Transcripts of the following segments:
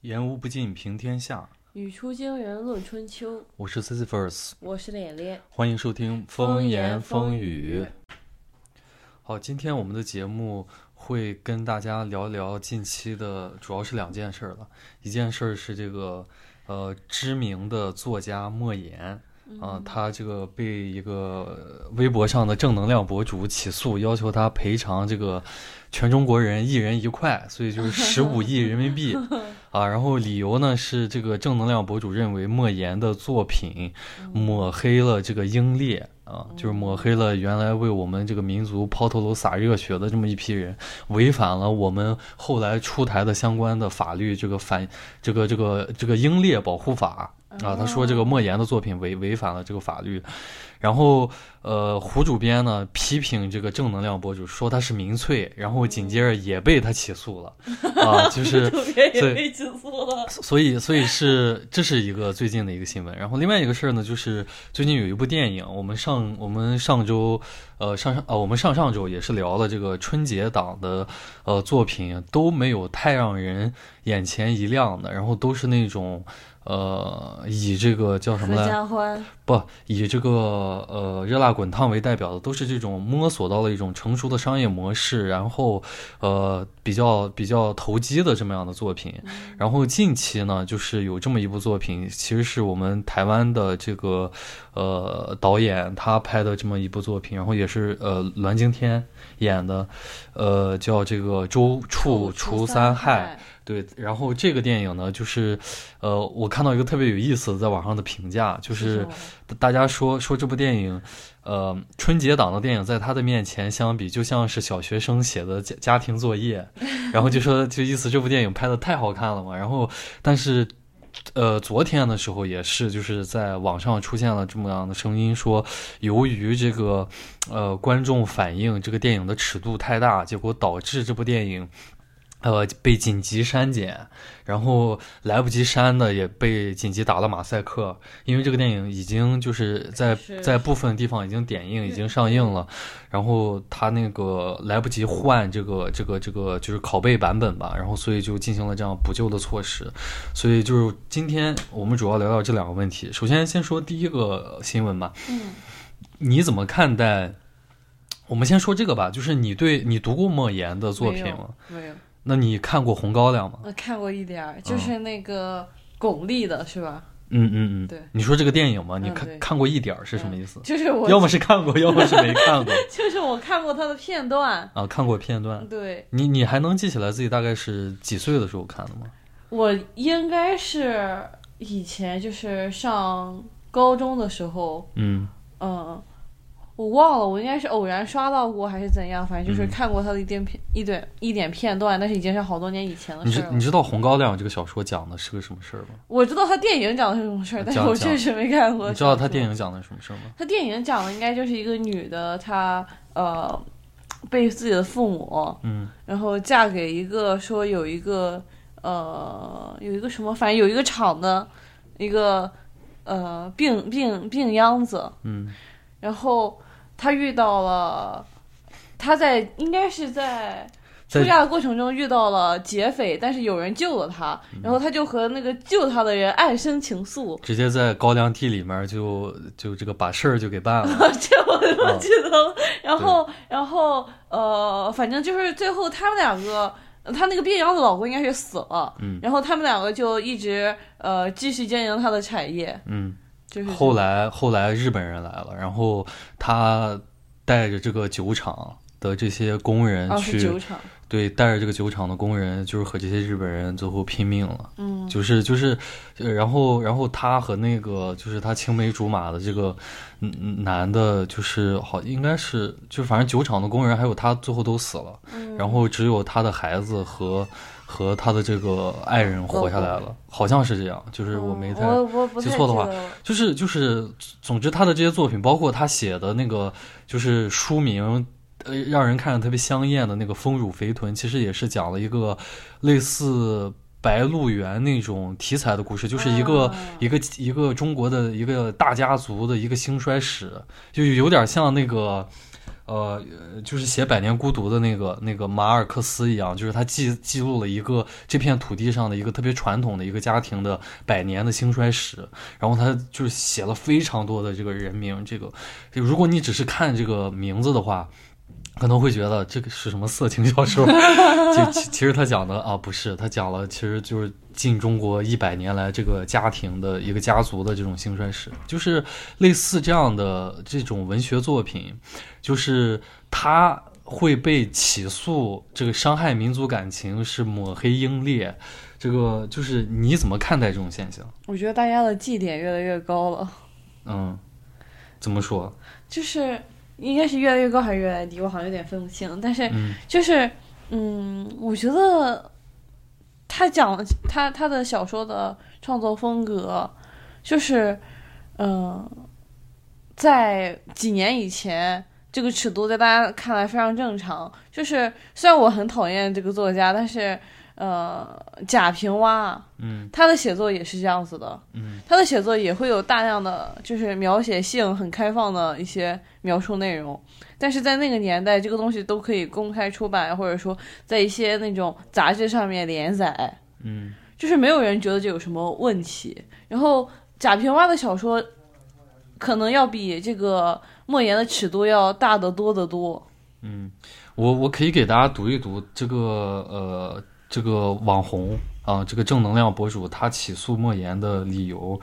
言无不尽，平天下。语出惊人论春秋。我是 Sisyphus，我是脸脸。欢迎收听风言风风语。好，今天我们的节目会跟大家聊聊近期的，主要是两件事了。一件事儿是这个呃知名的作家莫言啊、他这个被一个微博上的正能量博主起诉，要求他赔偿这个全中国人一人一块，所以就是 十五亿人民币 啊。然后理由呢是这个正能量博主认为莫言的作品抹黑了这个英烈。啊，就是抹黑了原来为我们这个民族抛头颅洒热血的这么一批人，违反了我们后来出台的相关的法律，这个反这个这个这个英烈保护法啊，他说这个莫言的作品违违反了这个法律，然后呃胡主编呢批评这个正能量博主说他是民粹，然后紧接着也被他起诉了啊，就是主编也对被起诉了。所以，所以是这是一个最近的一个新闻。然后另外一个事儿呢，就是最近有一部电影，我们上我们上周呃上上呃我们上上周也是聊了这个春节档的呃作品，都没有太让人眼前一亮的，然后都是那种呃以这个叫什么合来不以这个呃热辣滚烫为代表的，都是这种摸索到了一种成熟的商业模式，然后呃比较比较投机的这么样的作品。然后近期呢，就是有这么一部作品，其实是我们台湾的这个呃导演他拍的这么一部作品，然后也是呃栾惊天演的，呃叫这个周处除三害。对，然后这个电影呢，就是，呃，我看到一个特别有意思的在网上的评价，就是大家说说这部电影，呃，春节档的电影在他的面前相比，就像是小学生写的家家庭作业，然后就说就意思这部电影拍的太好看了嘛，然后但是。呃，昨天的时候也是，就是在网上出现了这么样的声音，说由于这个呃观众反映这个电影的尺度太大，结果导致这部电影呃被紧急删减，然后来不及删的也被紧急打了马赛克，因为这个电影已经就是在是在部分地方已经点映，已经上映了，然后他那个来不及换这个这个这个就是拷贝版本吧，然后所以就进行了这样补救的措施，所以就是今天我们主要聊聊这两个问题。首先先说第一个新闻吧，嗯，你怎么看待？我们先说这个吧，就是你对你读过莫言的作品没有吗？没有，那你看过《红高粱》吗？我看过一点儿，就是那个巩俐的是吧？嗯嗯嗯，对你说这个电影吗？你嗯看看过一点儿是什么意思？就是我，要么是看过，要么是没看过 就是我看过他的片段。啊，看过片段。对，你你还能记起来自己大概是几岁的时候看的吗？我应该是以前就是上高中的时候，嗯嗯，我忘了，我应该是偶然刷到过还是怎样，反正就是嗯看过他的一点片、一点一点片段，但是已经是好多年以前的你事儿了。知你知道《红高粱》这个小说讲的是个什么事儿吗？我知道他电影讲的是什么事儿，但是我确实没看过。你知道他电？影讲的是什么事儿吗？他电影讲的应该就是一个女的，她呃被自己的父母，嗯然后嫁给一个说有一个呃有一个什么，反正有一个厂的一个呃病病病秧子，嗯然后她遇到了，他在应该是在。出嫁的过程中遇到了劫匪，但是有人救了她，嗯然后他就和那个救他的人暗生情愫。直接在高粱地里面就就这个把事儿就给办了。这我啊我记得了。然后，然后呃，反正就是最后他们两个，呃他那个病秧子老公应该是死了，嗯然后他们两个就一直呃继续经营他的产业，嗯，就是后来后来日本人来了，然后他带着这个酒厂的这些工人啊去，是酒厂，对，带着这个酒厂的工人，就是和这些日本人最后拼命了。嗯，就是就是，呃然后然后他和那个就是他青梅竹马的这个男的，就是好应该是就反正酒厂的工人还有他最后都死了，嗯。然后只有他的孩子和和他的这个爱人活下来了，好像是这样，就是我没太。记错的话就是就是，总之他的这些作品，包括他写的那个就是书名，呃，让人看着特别香艳的那个《丰乳肥臀》，其实也是讲了一个类似白鹿原那种题材的故事，就是一个、啊一个一个中国的一个大家族的一个兴衰史，就有点像那个。呃，就是写《百年孤独》的那个那个马尔克斯一样，就是他记记录了一个这片土地上的一个特别传统的一个家庭的百年的兴衰史，然后他就写了非常多的这个人名。这个，如果你只是看这个名字的话，可能会觉得这个是什么色情小说。其其实他讲的啊，不是，他讲了其实就是近中国一百年来这个家庭的一个家族的这种兴衰史，就是类似这样的这种文学作品。就是他会被起诉，这个伤害民族感情是抹黑英烈，这个就是你怎么看待这种现象？我觉得大家的绩点越来越高了。嗯，怎么说？就是应该是越来越高还是越来越低？我好像有点分不清。但是就是嗯，我觉得他讲他他的小说的创作风格，就是嗯，在几年以前。这个尺度在大家看来非常正常，就是虽然我很讨厌这个作家，但是，呃，贾平凹，嗯，他的写作也是这样子的，嗯，他的写作也会有大量的就是描写性很开放的一些描述内容，但是在那个年代，这个东西都可以公开出版，或者说在一些那种杂志上面连载，嗯，就是没有人觉得这有什么问题。然后贾平凹的小说，可能要比这个。莫言的尺度要大得多得多。嗯，我我可以给大家读一读这个呃这个网红啊这个正能量博主他起诉莫言的理由，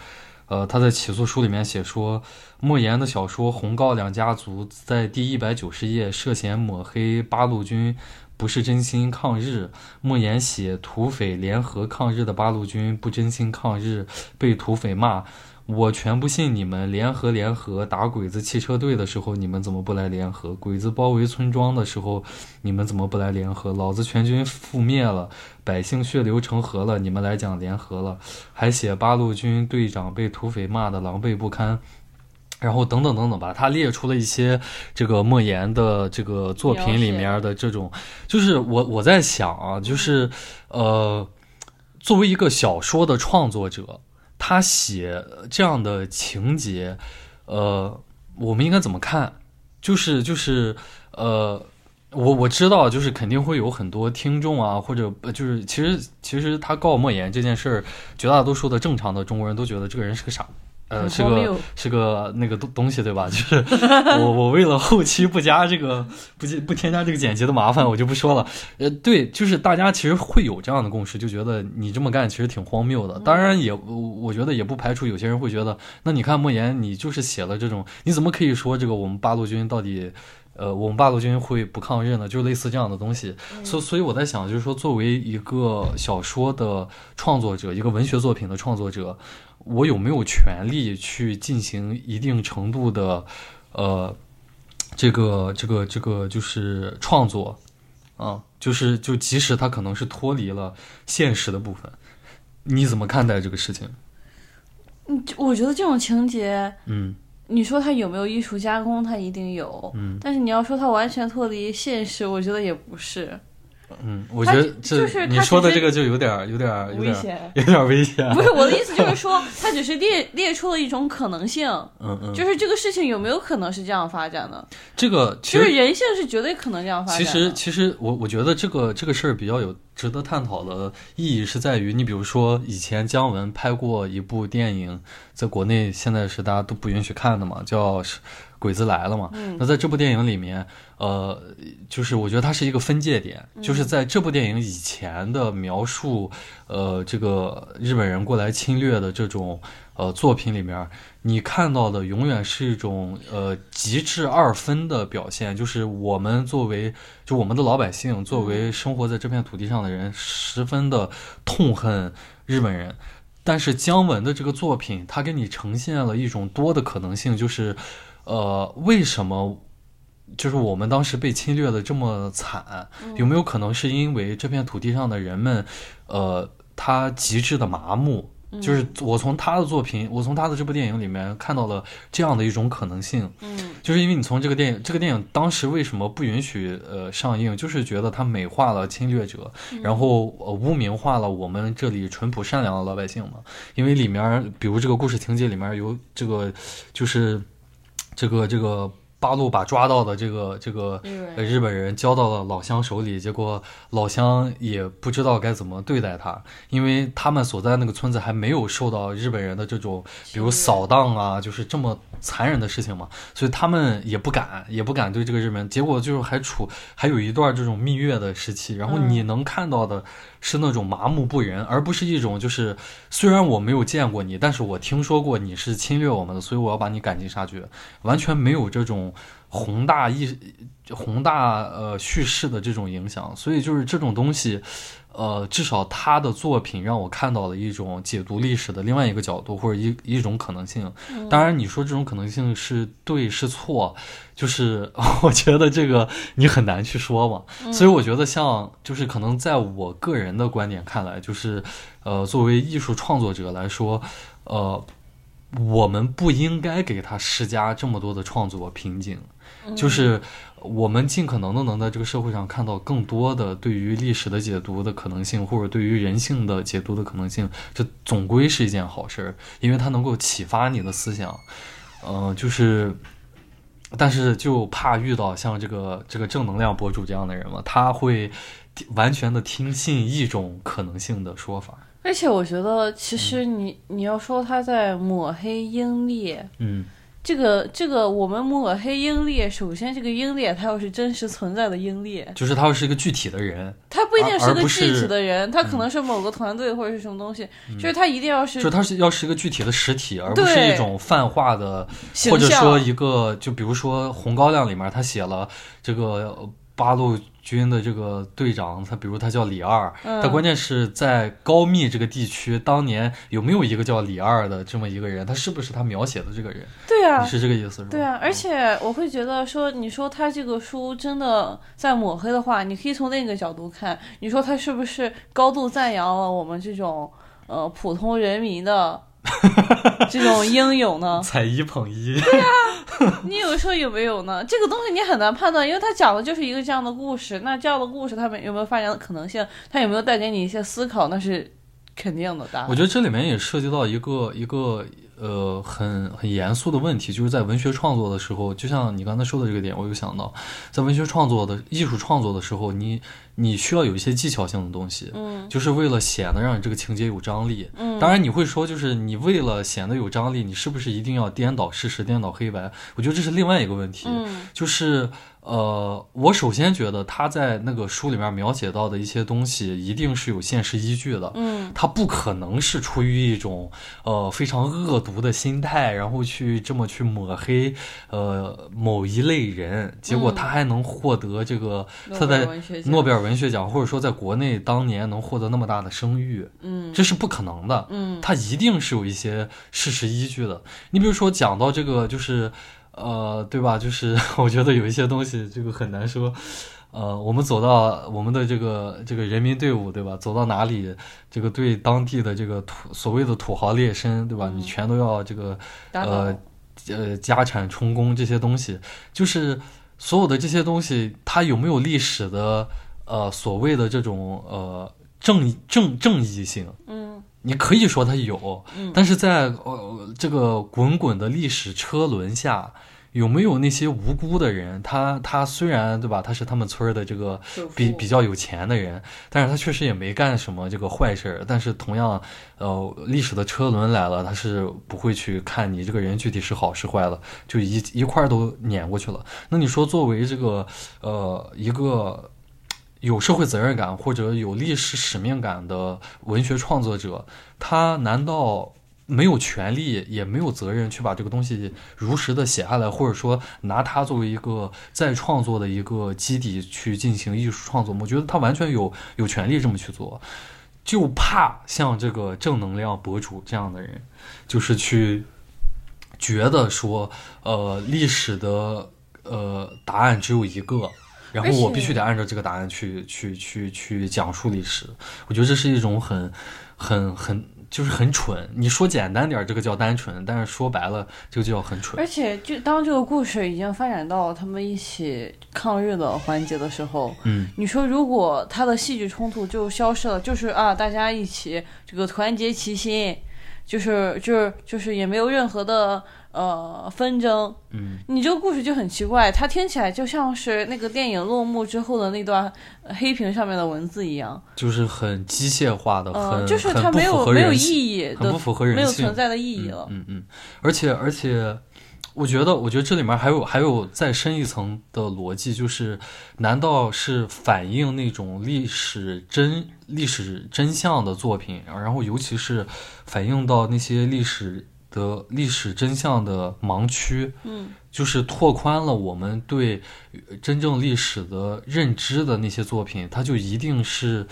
呃他在起诉书里面写说莫言的小说《红高粱家族》在第一百九十页涉嫌抹黑八路军不是真心抗日，莫言写土匪联合抗日的八路军不真心抗日，被土匪骂。我全不信你们联合联合打鬼子汽车队的时候，你们怎么不来联合？鬼子包围村庄的时候，你们怎么不来联合？老子全军覆灭了，百姓血流成河了，你们来讲联合了？还写八路军队长被土匪骂的狼狈不堪，然后等等等等吧。他列出了一些这个莫言的这个作品里面的这种，就是我我在想啊，就是呃，作为一个小说的创作者。他写这样的情节，呃，我们应该怎么看？就是就是，呃，我我知道，就是肯定会有很多听众啊，或者就是其实其实他告莫言这件事儿，绝大多数的正常的中国人都觉得这个人是个傻。呃，是个是个那个东东西，对吧？就是我我为了后期不加这个不不添加这个剪辑的麻烦，我就不说了。呃，对，就是大家其实会有这样的共识，就觉得你这么干其实挺荒谬的。当然也我觉得也不排除有些人会觉得，那你看莫言，你就是写了这种，你怎么可以说这个我们八路军到底，呃，我们八路军会不抗日呢？就类似这样的东西。所所以我在想，就是说作为一个小说的创作者，一个文学作品的创作者。我有没有权利去进行一定程度的，呃，这个这个这个就是创作，啊，就是就即使它可能是脱离了现实的部分，你怎么看待这个事情？嗯，我觉得这种情节，嗯，你说它有没有艺术加工，它一定有，嗯，但是你要说它完全脱离现实，我觉得也不是。嗯，我觉得这你说的这个就有点有点有点有点危险。不是我的意思，就是 说他只是列列出了一种可能性。嗯嗯，就是这个事情有没有可能是这样发展的？这个就是人性是绝对可能这样发展。其实其实我我觉得这个这个事儿比较有值得探讨的意义是在于，你比如说以前姜文拍过一部电影，在国内现在是大家都不允许看的嘛，叫《鬼子来了》嘛。那在这部电影里面。呃，就是我觉得它是一个分界点，就是在这部电影以前的描述，呃，这个日本人过来侵略的这种呃作品里面，你看到的永远是一种呃极致二分的表现，就是我们作为就我们的老百姓，作为生活在这片土地上的人，十分的痛恨日本人，但是姜文的这个作品，他给你呈现了一种多的可能性，就是呃，为什么？就是我们当时被侵略的这么惨，有没有可能是因为这片土地上的人们，呃，他极致的麻木？就是我从他的作品，我从他的这部电影里面看到了这样的一种可能性。嗯，就是因为你从这个电影，这个电影当时为什么不允许呃上映？就是觉得它美化了侵略者，然后呃污名化了我们这里淳朴善良的老百姓嘛。因为里面，比如这个故事情节里面有这个，就是这个这个。八路把抓到的这个这个呃日本人交到了老乡手里，结果老乡也不知道该怎么对待他，因为他们所在那个村子还没有受到日本人的这种比如扫荡啊，就是这么残忍的事情嘛，所以他们也不敢也不敢对这个日本人，结果就是还处还有一段这种蜜月的时期，然后你能看到的是那种麻木不仁，而不是一种就是虽然我没有见过你，但是我听说过你是侵略我们的，所以我要把你赶尽杀绝，完全没有这种。宏大意、宏大呃叙事的这种影响，所以就是这种东西，呃，至少他的作品让我看到了一种解读历史的另外一个角度，或者一一种可能性。当然，你说这种可能性是对是错，就是 我觉得这个你很难去说嘛。所以我觉得，像就是可能在我个人的观点看来，就是呃，作为艺术创作者来说，呃，我们不应该给他施加这么多的创作瓶颈。就是我们尽可能的能在这个社会上看到更多的对于历史的解读的可能性，或者对于人性的解读的可能性，这总归是一件好事儿，因为它能够启发你的思想。嗯，就是，但是就怕遇到像这个这个正能量博主这样的人嘛，他会完全的听信一种可能性的说法。而且我觉得，其实你你要说他在抹黑英烈，嗯。这个这个，我们抹黑英烈，首先这个英烈他要是真实存在的英烈，就是他要是一个具体的人，他不一定是个具体的人，他可能是某个团队或者是什么东西，就是他一定要是，就他是要是一个具体的实体，而不是一种泛化的，或者说一个，就比如说《红高粱》里面他写了这个八路。军的这个队长，他比如他叫李二，他关键是在高密这个地区，当年有没有一个叫李二的这么一个人？他是不是他描写的这个人？对啊，你是这个意思是吧？对啊，而且我会觉得说，你说他这个书真的在抹黑的话，你可以从另一个角度看，你说他是不是高度赞扬了我们这种呃普通人民的？这种英勇呢？踩一捧一。对呀，你有时候有没有呢？这个东西你很难判断，因为他讲的就是一个这样的故事。那这样的故事，他们有没有发展的可能性？他有没有带给你一些思考？那是肯定的。我觉得这里面也涉及到一个一个。呃，很很严肃的问题，就是在文学创作的时候，就像你刚才说的这个点，我有想到，在文学创作的艺术创作的时候，你你需要有一些技巧性的东西，嗯，就是为了显得让你这个情节有张力，嗯，当然你会说，就是你为了显得有张力，你是不是一定要颠倒事实、颠倒黑白？我觉得这是另外一个问题，嗯，就是。呃，我首先觉得他在那个书里面描写到的一些东西，一定是有现实依据的。嗯，他不可能是出于一种呃非常恶毒的心态，然后去这么去抹黑呃某一类人，结果他还能获得这个他在诺贝尔文学奖，或者说在国内当年能获得那么大的声誉。嗯，这是不可能的。嗯，他一定是有一些事实依据的。你比如说讲到这个，就是。呃，对吧？就是 我觉得有一些东西，这个很难说。呃，我们走到我们的这个这个人民队伍，对吧？走到哪里，这个对当地的这个土所谓的土豪劣绅，对吧？你全都要这个呃呃家产充公这些东西，就是所有的这些东西，它有没有历史的呃所谓的这种呃正正正义性？嗯。你可以说它有，但是在呃这个滚滚的历史车轮下，有没有那些无辜的人？他他虽然对吧，他是他们村的这个比比较有钱的人，但是他确实也没干什么这个坏事儿。但是同样，呃，历史的车轮来了，他是不会去看你这个人具体是好是坏了，就一一块都碾过去了。那你说作为这个呃一个。有社会责任感或者有历史使命感的文学创作者，他难道没有权利也没有责任去把这个东西如实的写下来，或者说拿它作为一个再创作的一个基底去进行艺术创作？我觉得他完全有有权利这么去做，就怕像这个正能量博主这样的人，就是去觉得说，呃，历史的呃答案只有一个。然后我必须得按照这个答案去去去去讲述历史，我觉得这是一种很很很就是很蠢。你说简单点，这个叫单纯；但是说白了，这个就叫很蠢。而且，就当这个故事已经发展到他们一起抗日的环节的时候，嗯，你说如果他的戏剧冲突就消失了，就是啊，大家一起这个团结齐心。就是就是就是也没有任何的呃纷争，嗯，你这个故事就很奇怪，它听起来就像是那个电影落幕之后的那段黑屏上面的文字一样，就是很机械化的，呃，很就是它没有没有意义的，很不符合人没有存在的意义了。嗯嗯，而且而且，我觉得我觉得这里面还有还有再深一层的逻辑，就是难道是反映那种历史真历史真相的作品，然后尤其是反映到那些历史的历史真相的盲区，嗯，就是拓宽了我们对呃真正历史的认知的那些作品，它就一定是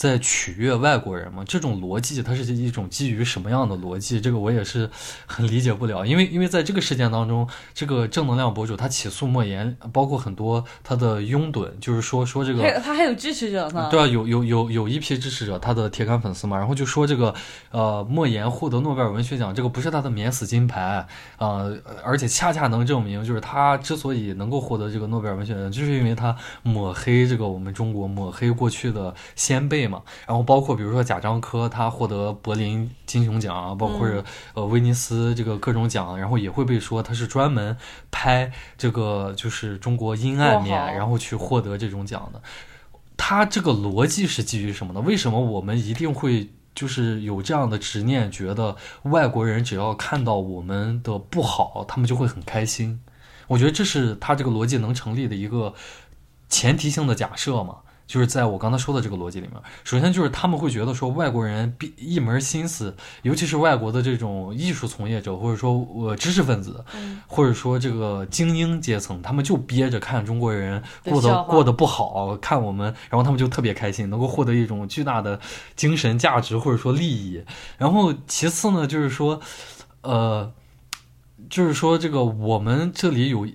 在取悦外国人吗？这种逻辑它是一种基于什么样的逻辑？这个我也是很理解不了。因为因为在这个事件当中，这个正能量博主他起诉莫言，包括很多他的拥趸，就是说说这个他还有支持者呢，对啊，有有有有一批支持者，他的铁杆粉丝嘛，然后就说这个呃，莫言获得诺贝尔文学奖，这个不是他的免死金牌，呃，而且恰恰能证明，就是他之所以能够获得这个诺贝尔文学奖，就是因为他抹黑这个我们中国，抹黑过去的先辈嘛。然后包括比如说贾樟柯，他获得柏林金熊奖啊，包括是呃威尼斯这个各种奖，然后也会被说他是专门拍这个就是中国阴暗面，然后去获得这种奖的。他这个逻辑是基于什么呢？为什么我们一定会就是有这样的执念，觉得外国人只要看到我们的不好，他们就会很开心？我觉得这是他这个逻辑能成立的一个前提性的假设嘛。就是在我刚才说的这个逻辑里面，首先就是他们会觉得说外国人必一门心思，尤其是外国的这种艺术从业者，或者说呃知识分子，嗯或者说这个精英阶层，他们就憋着看中国人过得过得不好，看我们，然后他们就特别开心，能够获得一种巨大的精神价值或者说利益。然后其次呢，就是说，呃，就是说这个我们这里有，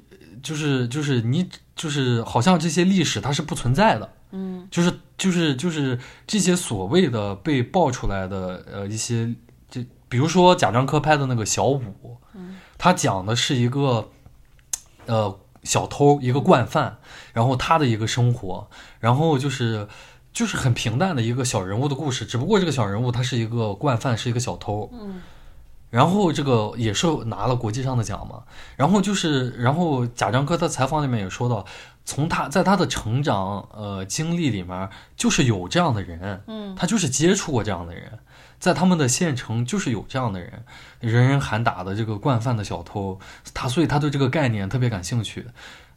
就是就是你就是好像这些历史它是不存在的。嗯。就是就是就是这些所谓的被爆出来的呃一些，这比如说贾樟柯拍的那个小五，嗯他讲的是一个呃小偷，一个惯犯，然后他的一个生活，然后就是就是很平淡的一个小人物的故事，只不过这个小人物他是一个惯犯，是一个小偷，嗯。然后这个也是拿了国际上的奖嘛，然后就是，然后贾樟柯在采访里面也说到，从他在他的成长呃经历里面，就是有这样的人，嗯他就是接触过这样的人，在他们的县城就是有这样的人，人人喊打的这个惯犯的小偷，他所以他对这个概念特别感兴趣。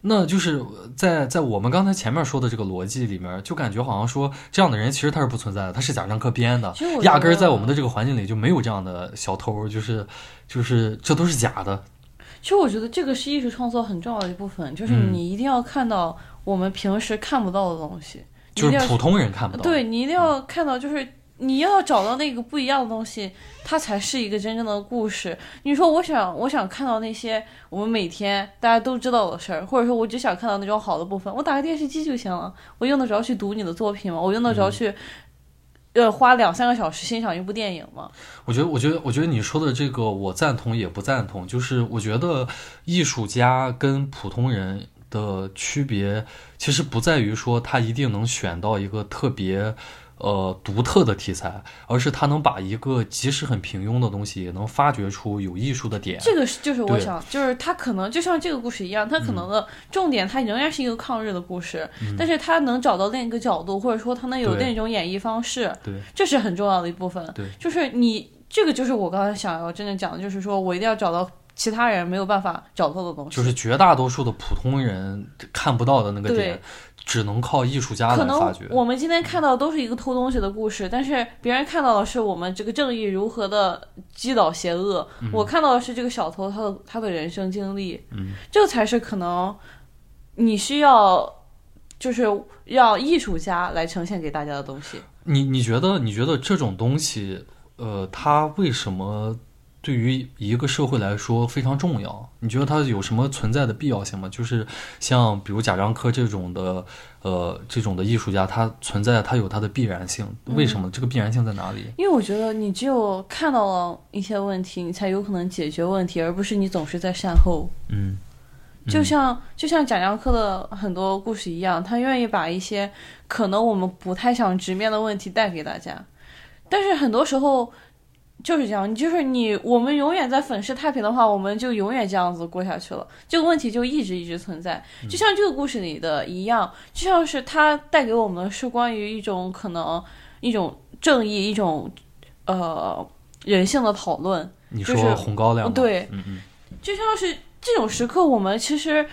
那就是在在我们刚才前面说的这个逻辑里面，就感觉好像说这样的人其实他是不存在的，他是贾樟柯编的压根儿在我们的这个环境里就没有这样的小偷，就是就是这都是假的。其实我觉得这个是艺术创作很重要的一部分，就是嗯你一定要看到我们平时看不到的东西，你就是普通人看不到。对你一定要看到，就是你要找到那个不一样的东西，它才是一个真正的故事。你说我想我想看到那些我们每天大家都知道的事儿，或者说我只想看到那种好的部分，我打开电视机就行了。我用得着去读你的作品吗？我用得嗯着去、要花两三个小时欣赏一部电影吗？我觉得，我觉得，我觉得你说的这个我赞同也不赞同。就是我觉得艺术家跟普通人的区别，其实不在于说他一定能选到一个特别呃独特的题材，而是他能把一个即使很平庸的东西，也能发掘出有艺术的点。这个是就是我想，就是他可能就像这个故事一样，他可能的重点他仍然是一个抗日的故事，但是他能找到另一个角度，或者说他能有对。另一种演绎方式，对。这是很重要的一部分。对，就是你这个就是我刚才想要真正讲的，就是说我一定要找到其他人没有办法找到的东西，就是绝大多数的普通人看不到的那个点对，只能靠艺术家可能来发掘。我们今天看到都是一个偷东西的故事，但是别人看到的是我们这个正义如何的击倒邪恶，我看到的是这个小偷他的他的人生经历，嗯，这才是可能你需要就是让艺术家来呈现给大家的东西。你你觉得你觉得这种东西，呃，它为什么对于一个社会来说非常重要？你觉得它有什么存在的必要性吗？就是像比如贾樟柯这种的，呃，这种的艺术家，他存在他有他的必然性，为什么？这个必然性在哪里？因为我觉得你只有看到了一些问题，你才有可能解决问题，而不是你总是在善后。嗯，嗯就像就像贾樟柯的很多故事一样，他愿意把一些可能我们不太想直面的问题带给大家，但是很多时候，就是这样，你就是你，我们永远在粉饰太平的话，我们就永远这样子过下去了，这个问题就一直一直存在。就像这个故事里的一样，就像是它带给我们的是关于一种可能一种正义，一种呃人性的讨论。你说红高粱，对，嗯嗯，就像是这种时刻，我们其实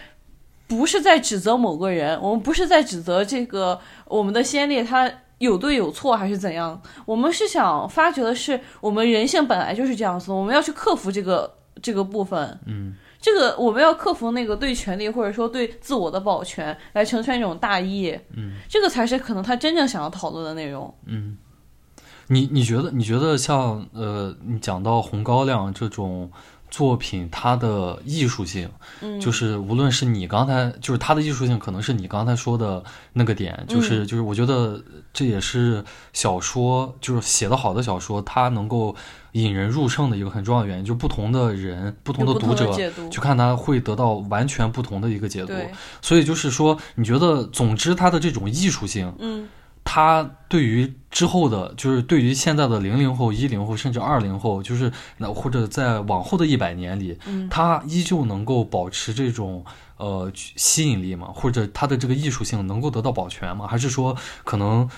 不是在指责某个人，我们不是在指责这个我们的先烈他。有对有错还是怎样？我们是想发掘的是，我们人性本来就是这样子，我们要去克服这个这个部分。嗯，这个我们要克服那个对权力或者说对自我的保全来成全一种大义。嗯，这个才是可能他真正想要讨论的内容。嗯，你你觉得你觉得像呃，你讲到红高粱这种。作品它的艺术性，就是无论是你刚才就是它的艺术性，可能是你刚才说的那个点，就是就是我觉得这也是小说就是写的好的小说，它能够引人入胜的一个很重要的原因，就不同的人、不同的读者去看它会得到完全不同的一个解读。所以就是说，你觉得总之它的这种艺术性，嗯。他对于之后的，就是对于现在的零零后、一零后，甚至二零后，就是那或者在往后的一百年里，他依旧能够保持这种呃吸引力吗？或者他的这个艺术性能够得到保全吗？还是说可能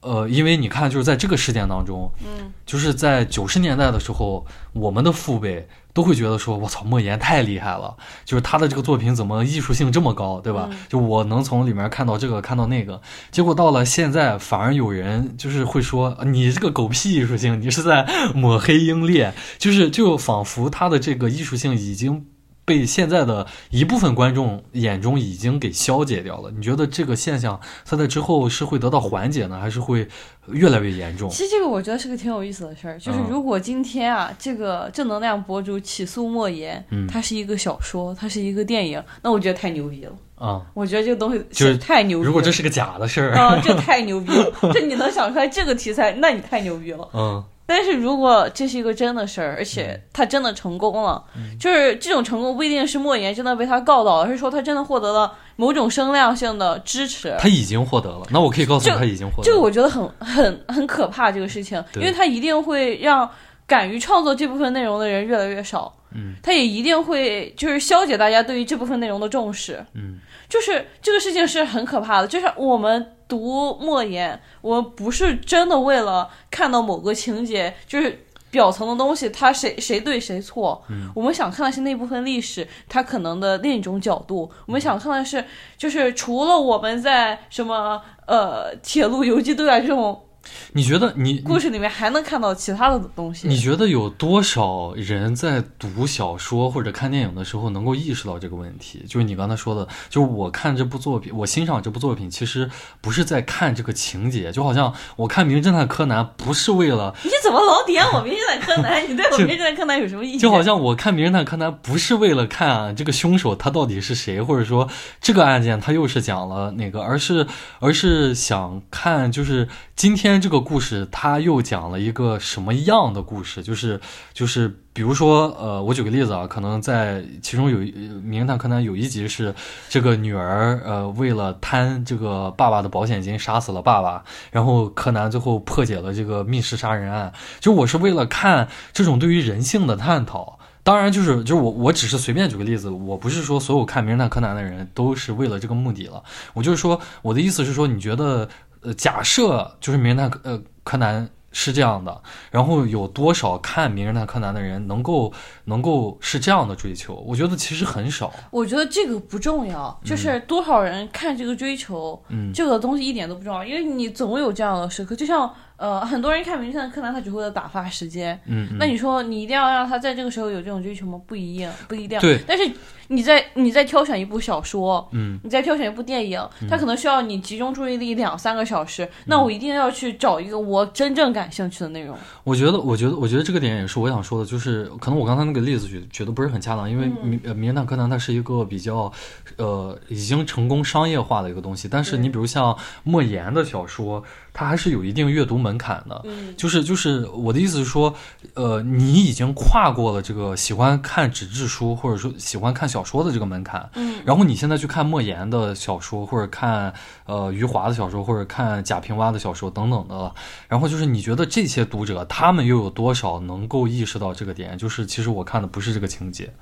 呃，因为你看，就是在这个事件当中，嗯，就是在九十年代的时候，我们的父辈。都会觉得说，我操，莫言太厉害了，就是他的这个作品怎么艺术性这么高，对吧？就我能从里面看到这个，看到那个。结果到了现在，反而有人就是会说，你这个狗屁艺术性，你是在抹黑英烈，就是就仿佛他的这个艺术性已经。被现在的一部分观众眼中已经给消解掉了。你觉得这个现象它在之后是会得到缓解呢，还是会越来越严重？其实这个我觉得是个挺有意思的事儿，就是如果今天啊，这个正能量博主起诉莫言，他是一个小说，他是一个电影，那我觉得太牛逼了啊！我觉得这个东西就是太牛。逼如果这是个假的事儿啊，这太牛逼了！这你能想出来这个题材，那你太牛逼了。嗯。但是如果这是一个真的事儿，而且他真的成功了，就是这种成功不一定是莫言真的被他告倒，而是说他真的获得了某种声量性的支持。他已经获得了，那我可以告诉你，他已经获得。这个我觉得很很很可怕，这个事情，因为他一定会让敢于创作这部分内容的人越来越少。嗯，他也一定会就是消解大家对于这部分内容的重视。嗯，就是这个事情是很可怕的，就是我们。读莫言，我不是真的为了看到某个情节，就是表层的东西，他谁谁对谁错。嗯，我们想看的是那部分历史，它可能的另一种角度。我们想看的是，就是除了我们在什么呃铁路游击队啊这种。你觉得你故事里面还能看到其他的东西？你觉得有多少人在读小说或者看电影的时候能够意识到这个问题？就是你刚才说的，就是我看这部作品，我欣赏这部作品，其实不是在看这个情节，就好像我看《名侦探柯南》不是为了你怎么老点我《名侦探柯南》？你对我 《名侦探柯南》有什么意见？就好像我看《名侦探柯南》不是为了看这个凶手他到底是谁，或者说这个案件他又是讲了哪个，而是而是想看就是今天。这个故事他又讲了一个什么样的故事？就是就是，比如说，呃，我举个例子啊，可能在其中有《名侦探柯南》有一集是这个女儿，呃，为了贪这个爸爸的保险金杀死了爸爸，然后柯南最后破解了这个密室杀人案。就我是为了看这种对于人性的探讨。当然，就是就是我我只是随便举个例子，我不是说所有看《名侦探柯南》的人都是为了这个目的了。我就是说，我的意思是说，你觉得？呃，假设就是名侦探呃柯南是这样的，然后有多少看名侦探柯南的人能够能够是这样的追求？我觉得其实很少。我觉得这个不重要，就是多少人看这个追求，嗯，这个东西一点都不重要，因为你总有这样的时刻，就像。呃，很多人看名侦探柯南，他只会了打发时间。嗯，那你说你一定要让他在这个时候有这种追求吗？不一定，不一定。对。但是你在你在挑选一部小说，嗯，你在挑选一部电影，它可能需要你集中注意力两三个小时。那我一定要去找一个我真正感兴趣的内容。我觉得，我觉得，我觉得这个点也是我想说的，就是可能我刚才那个例子举举的不是很恰当，因为名名侦探柯南它是一个比较呃已经成功商业化的一个东西，但是你比如像莫言的小说，它还是有一定阅读门。槛的，嗯就是就是我的意思是说，呃，你已经跨过了这个喜欢看纸质书或者说喜欢看小说的这个门槛，嗯然后你现在去看莫言的小说，或者看呃余华的小说，或者看贾平凹的小说等等的了。然后就是你觉得这些读者他们又有多少能够意识到这个点？就是其实我看的不是这个情节。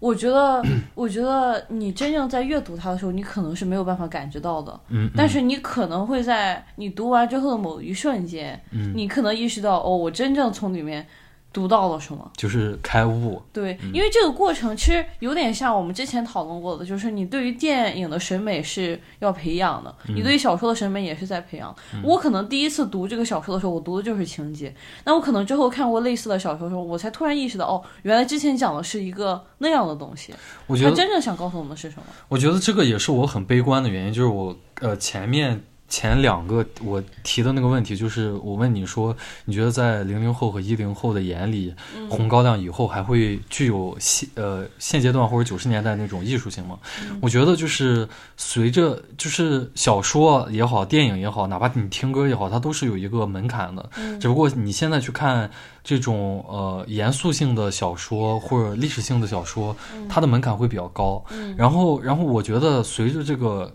我觉得，我觉得你真正在阅读它的时候，你可能是没有办法感觉到的，嗯，但是你可能会在你读完之后的某一瞬间，嗯你可能意识到，哦，我真正从里面读到了什么。就是开悟。对，因为这个过程其实有点像我们之前讨论过的，就是你对于电影的审美是要培养的，你对于小说的审美也是在培养。我可能第一次读这个小说的时候，我读的就是情节，那我可能之后看过类似的小说的时候，我才突然意识到，哦，原来之前讲的是一个那样的东西，它我觉得真正想告诉我们的是什么？我觉得这个也是我很悲观的原因，就是我呃前面前两个我提的那个问题，就是我问你说，你觉得在零零后和一零后的眼里，嗯红高粱以后还会具有现呃现阶段或者九十年代那种艺术性吗？嗯我觉得就是随着就是小说也好，电影也好，哪怕你听歌也好，它都是有一个门槛的。嗯只不过你现在去看这种呃严肃性的小说或者历史性的小说，它的门槛会比较高。嗯然后，然后我觉得随着这个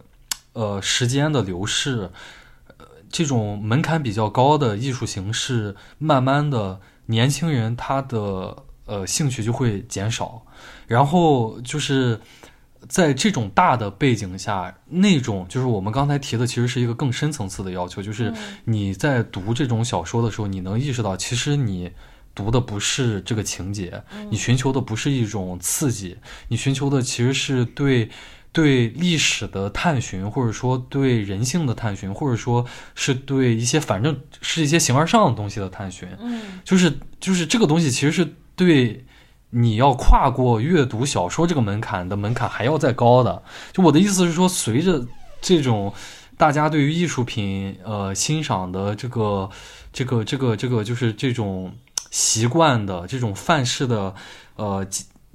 呃时间的流逝，呃，这种门槛比较高的艺术形式，慢慢的年轻人他的呃兴趣就会减少，然后就是。在这种大的背景下，那种就是我们刚才提的，其实是一个更深层次的要求，就是嗯你在读这种小说的时候，你能意识到，其实你读的不是这个情节，你寻求的不是一种刺激，你寻求的其实是对对历史的探寻，或者说对人性的探寻，或者说是对一些反正是一些形而上的东西的探寻。嗯就是就是这个东西其实是对你要跨过阅读小说这个门槛的门槛还要再高的。就我的意思是说，随着这种大家对于艺术品呃欣赏的这个这个这个这个就是这种习惯的这种范式的呃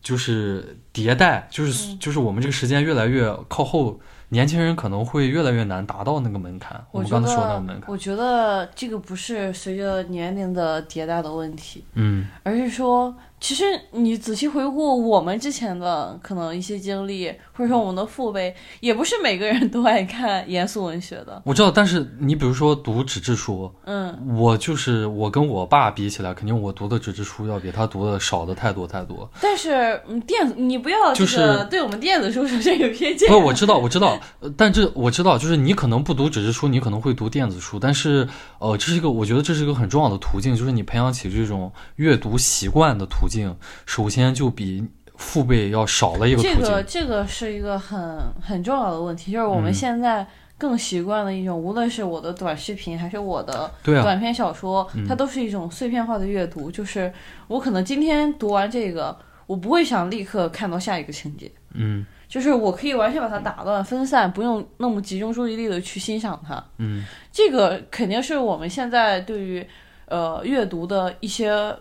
就是迭代，就是就是我们这个时间越来越靠后。年轻人可能会越来越难达到那个门槛，我我们刚才说那个门槛。我觉得这个不是随着年龄的迭代的问题，嗯而是说，其实你仔细回顾我们之前的可能一些经历，或者说我们的父辈，也不是每个人都爱看严肃文学的。我知道，但是你比如说读纸质书，嗯，我就是我跟我爸比起来，肯定我读的纸质书要比他读的少的太多太多。但是嗯，电子你不要这就是对我们电子书首先有偏见。不，我知道，我知道，呃但这我知道，就是你可能不读纸质书，你可能会读电子书，但是呃，这是一个我觉得这是一个很重要的途径，就是你培养起这种阅读习惯的途径，首先就比父辈要少了一个途径。这个这个是一个很很重要的问题，就是我们嗯现在更习惯的一种，无论是我的短视频还是我的短篇小说，嗯它都是一种碎片化的阅读。就是我可能今天读完这个，我不会想立刻看到下一个情节，嗯就是我可以完全把它打乱分散，不用那么集中注意力的去欣赏它。嗯这个肯定是我们现在对于呃阅读的一些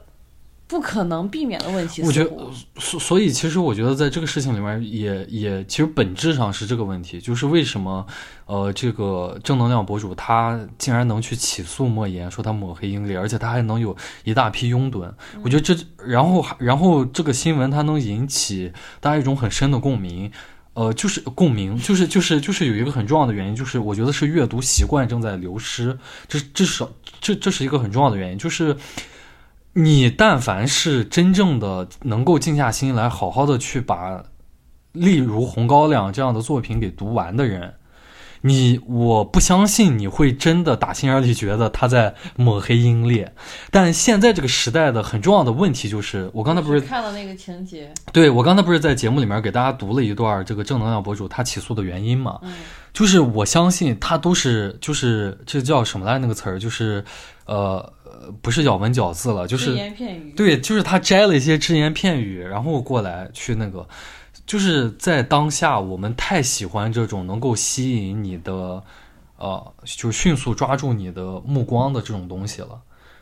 不可能避免的问题。我觉得所所以，其实我觉得在这个事情里面也也其实本质上是这个问题，就是为什么呃这个正能量博主他竟然能去起诉莫言，说他抹黑英烈，而且他还能有一大批拥趸。我觉得这然后还然后这个新闻它能引起大家一种很深的共鸣。呃，就是共鸣，就是就是就是有一个很重要的原因，就是我觉得是阅读习惯正在流失，这至少这这是一个很重要的原因，就是你但凡是真正的能够静下心来，好好的去把，例如《红高粱》这样的作品给读完的人，你我不相信你会真的打心眼里觉得他在抹黑英烈。但现在这个时代的很重要的问题就是，我刚才不是看了那个情节，对我刚才不是在节目里面给大家读了一段这个正能量博主他起诉的原因嘛？嗯就是我相信他都是就是这叫什么来那个词儿，就是呃呃不是咬文嚼字了，就是只言片语。对，就是他摘了一些只言片语，然后过来去那个，就是在当下我们太喜欢这种能够吸引你的，呃，就是迅速抓住你的目光的这种东西了。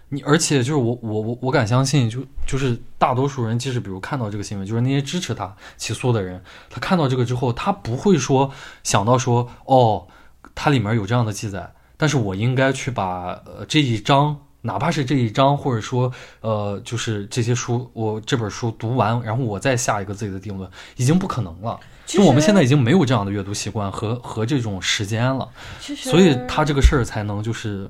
你而且就是我我我我敢相信，就就是大多数人，即使比如看到这个新闻，就是那些支持他起诉的人，他看到这个之后，他不会说想到说哦，它里面有这样的记载，但是我应该去把呃这一章，哪怕是这一章，或者说呃就是这些书，我这本书读完，然后我再下一个自己的定论，已经不可能了。就我们现在已经没有这样的阅读习惯和和这种时间了，所以他这个事儿才能就是，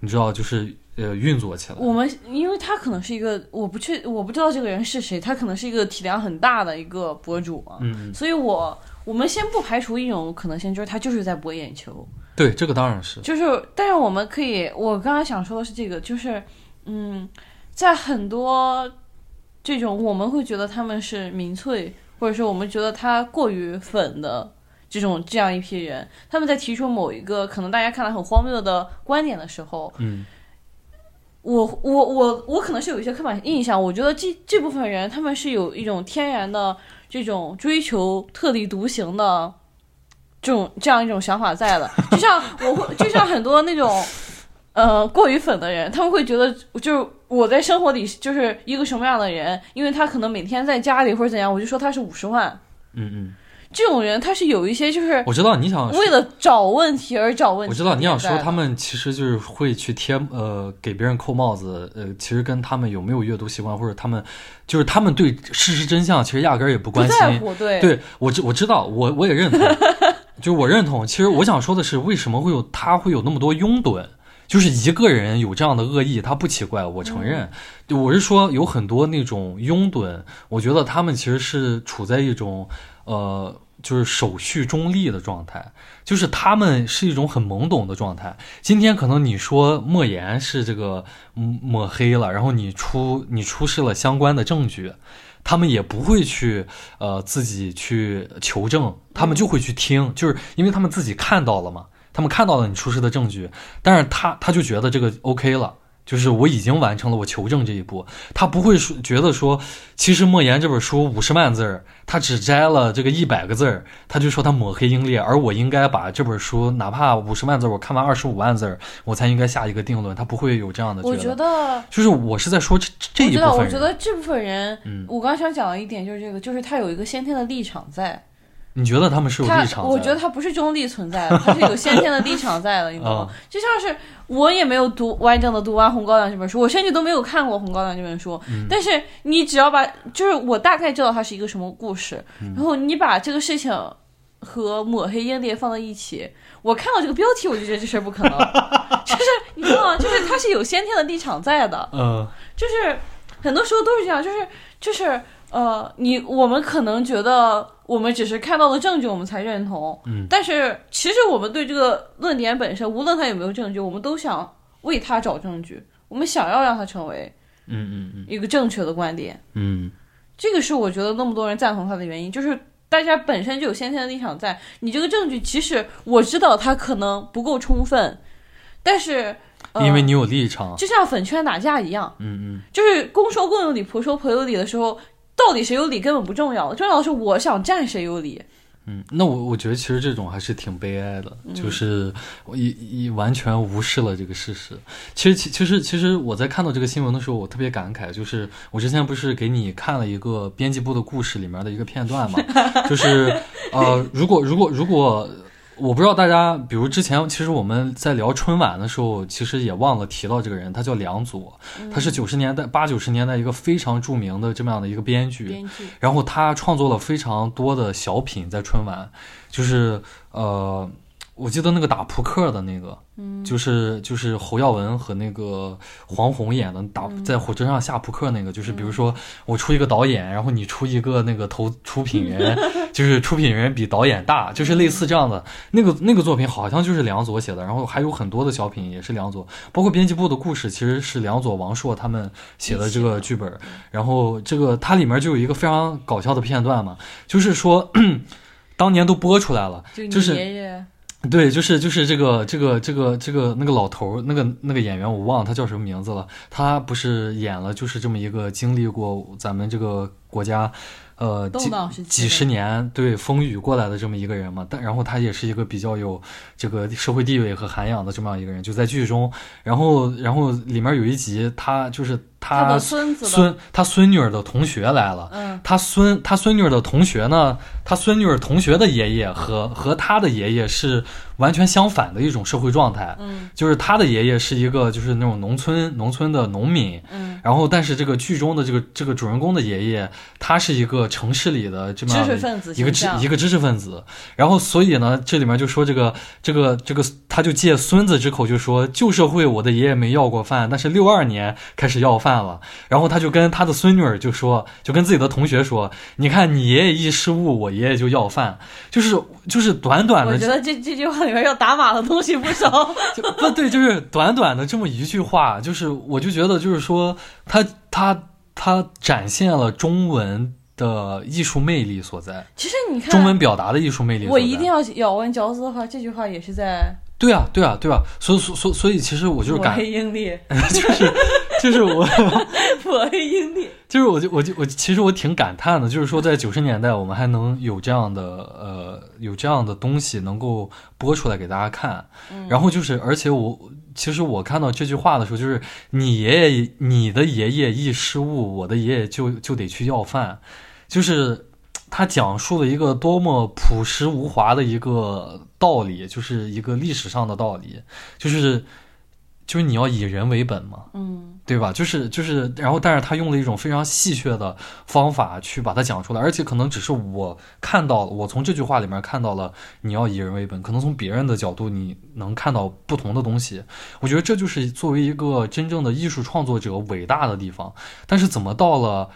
你知道，就是呃运作起来。我们，因为他可能是一个，我不确，我不知道这个人是谁，他可能是一个体量很大的一个博主啊，嗯，所以我我们先不排除一种可能性，就是他就是在博眼球，对，这个当然是，就是，但是我们可以，我刚刚想说的是这个，就是，嗯，在很多这种我们会觉得他们是民粹，或者说我们觉得他过于粉的这种这样一批人，他们在提出某一个可能大家看来很荒谬的观点的时候，嗯。我我我我可能是有一些刻板印象，我觉得这这部分人他们是有一种天然的这种追求特立独行的这种这样一种想法在的，就像我会就像很多那种呃过于粉的人，他们会觉得就是我在生活里就是一个什么样的人，因为他可能每天在家里或者怎样，我就说他是五十万。嗯嗯，这种人他是有一些就是我知道你想说为了找问题而找问题。我知道你想说他们其实就是会去贴呃给别人扣帽子，呃，其实跟他们有没有阅读习惯或者他们就是他们对事实真相其实压根儿也不关心。对我知我知道，我我也认同，就我认同。其实我想说的是，为什么会有他会有那么多拥趸？就是一个人有这样的恶意，他不奇怪，我承认。就我是说，有很多那种拥趸，我觉得他们其实是处在一种呃，就是手续中立的状态，就是他们是一种很懵懂的状态。今天可能你说莫言是这个嗯抹黑了，然后你出你出示了相关的证据。他们也不会去，呃，自己去求证，他们就会去听，就是因为他们自己看到了嘛，他们看到了你出示的证据，但是他他就觉得这个 OK 了，就是我已经完成了我求证这一步，他不会说觉得说，其实莫言这本书五十万字儿，他只摘了这个一百个字儿，他就说他抹黑英烈，而我应该把这本书哪怕五十万字儿，我看完二十五万字儿，我才应该下一个定论，他不会有这样的我觉觉得就是我是在说这这一我知道，部分人，我觉得这部分人，嗯。我刚想讲的一点就是这个，就是他有一个先天的立场在，你觉得他们是有立场在？我觉得他不是中立存在的，他是有先天的立场在的，你懂吗？就像是我也没有读完整的读完《红高粱》这本书，我甚至都没有看过《红高粱》这本书，但是你只要把，就是我大概知道它是一个什么故事，然后你把这个事情和抹黑英烈放在一起，我看到这个标题我就觉得这事儿不可能，就是你知道吗？就是他是有先天的立场在的，嗯。就是很多时候都是这样，就是就是呃，你我们可能觉得我们只是看到了证据，我们才认同，嗯。但是其实我们对这个论点本身，无论它有没有证据，我们都想为他找证据，我们想要让他成为嗯嗯嗯。一个正确的观点。嗯。这个是我觉得那么多人赞同他的原因，就是大家本身就有先天的立场在。你这个证据，即使我知道它可能不够充分，但是、呃、因为你有立场，就像粉圈打架一样，嗯嗯。就是公说公有理，婆说婆有理的时候，到底谁有理根本不重要，重要的是我想站谁有理。嗯，那我我觉得其实这种还是挺悲哀的，就是我一一完全无视了这个事实。其实其其实其实我在看到这个新闻的时候，我特别感慨，就是我之前不是给你看了一个编辑部的故事里面的一个片段嘛，就是呃，如果如果如果。我不知道大家，比如之前，其实我们在聊春晚的时候，其实也忘了提到这个人，他叫梁左，他是九十年代八九十年代一个非常著名的这么样的一个编剧，编剧。然后他创作了非常多的小品在春晚，就是呃，我记得那个打扑克的那个，嗯，就是就是侯耀文和那个黄宏演的打在火车上下扑克那个，就是比如说我出一个导演，然后你出一个那个投出品人，就是出品人比导演大，就是类似这样的。那个那个作品好像就是梁左写的，然后还有很多的小品也是梁左，包括编辑部的故事其实是梁左、王朔他们写的这个剧本，然后这个它里面就有一个非常搞笑的片段嘛，就是说 当年都播出来了，就是爷爷，对，就是就是这个这个这个这个那个老头儿，那个那个演员我忘了他叫什么名字了。他不是演了就是这么一个经历过咱们这个国家，呃几几十年对风雨过来的这么一个人嘛。但然后他也是一个比较有这个社会地位和涵养的这么样一个人，就在剧中，然后然后里面有一集他就是他孙子孙他孙女儿的同学来了，嗯，他孙他孙女儿的同学呢，他孙女儿同学的爷爷和和他的爷爷是完全相反的一种社会状态，嗯，就是他的爷爷是一个就是那种农村农村的农民，嗯，然后但是这个剧中的这个这个主人公的爷爷，他是一个城市里的这么知识分子一个知一个知识分子，然后所以呢，这里面就说这个这个这个，他就借孙子之口就说，旧社会我的爷爷没要过饭，但是六二年开始要饭了，然后他就跟他的孙女儿就说，就跟自己的同学说，你看你爷爷一失误，我爷爷就要饭，就是就是短短的我觉得这这句话里面要打码的东西不少。就不对，就是短短的这么一句话，就是我就觉得就是说，他他他展现了中文的艺术魅力所在，其实你看，中文表达的艺术魅力所在。我一定要咬文嚼字的话，这句话也是在对啊，对啊，对啊，所以所所所以，其实我就是抹感，黑英烈，就是就是我 抹黑英烈。就是我就我就我其实我挺感叹的，就是说在九十年代我们还能有这样的呃有这样的东西能够播出来给大家看，然后就是而且我其实我看到这句话的时候，就是你爷爷你的爷爷一失误，我的爷爷就就得去要饭，就是他讲述了一个多么朴实无华的一个道理，就是一个历史上的道理，就是就是你要以人为本嘛，嗯对吧？就是就是，然后但是他用了一种非常戏谑的方法去把它讲出来，而且可能只是我看到，我从这句话里面看到了你要以人为本，可能从别人的角度你能看到不同的东西。我觉得这就是作为一个真正的艺术创作者伟大的地方。但是怎么到了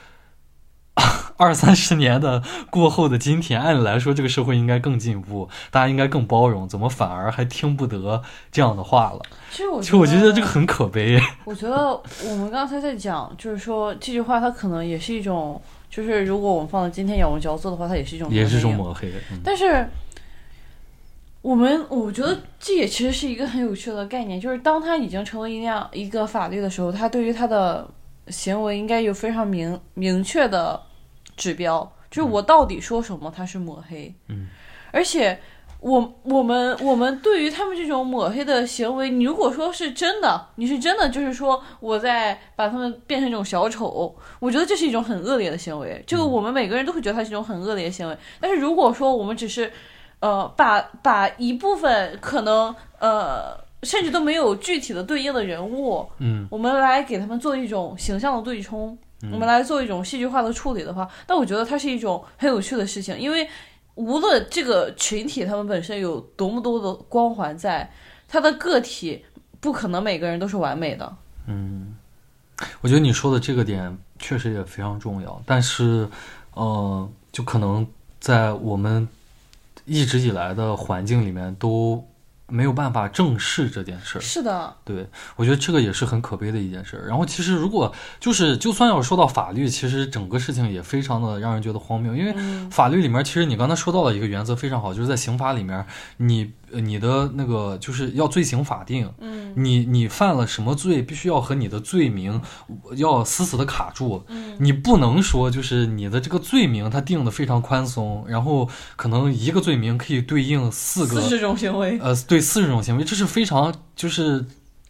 二三十年的过后的今天，按理来说这个社会应该更进步，大家应该更包容，怎么反而还听不得这样的话了？其实我其实我觉得这个很可悲。我觉得我们刚才在讲，就是说这句话它可能也是一种，就是如果我们放在今天咬文嚼字的话，它也是一种也是一种抹抹黑。嗯但是，我们我觉得这也其实是一个很有趣的概念，就是当它已经成为一样一个法律的时候，它对于它的行为应该有非常明明确的指标，就是我到底说什么他是抹黑，嗯，而且。我我们我们对于他们这种抹黑的行为，你如果说是真的，你是真的就是说我在把他们变成一种小丑，我觉得这是一种很恶劣的行为。这个我们每个人都会觉得它是一种很恶劣的行为。但是如果说我们只是呃，把把一部分可能呃，甚至都没有具体的对应的人物，嗯，我们来给他们做一种形象的对冲，我们来做一种戏剧化的处理的话，那我觉得它是一种很有趣的事情，因为无论这个群体他们本身有多么多的光环在，他的个体不可能每个人都是完美的。嗯，我觉得你说的这个点确实也非常重要，但是，呃，就可能在我们一直以来的环境里面都没有办法正视这件事儿。是的，对，我觉得这个也是很可悲的一件事儿。然后，其实如果就是就算要说到法律，其实整个事情也非常的让人觉得荒谬，因为嗯法律里面，其实你刚才说到了一个原则非常好，就是在刑法里面，你呃你的那个就是要罪行法定，嗯你你犯了什么罪，必须要和你的罪名要死死的卡住，嗯你不能说就是你的这个罪名它定的非常宽松，然后可能一个罪名可以对应四个四十种行为，呃对四十种行为，这是非常就是。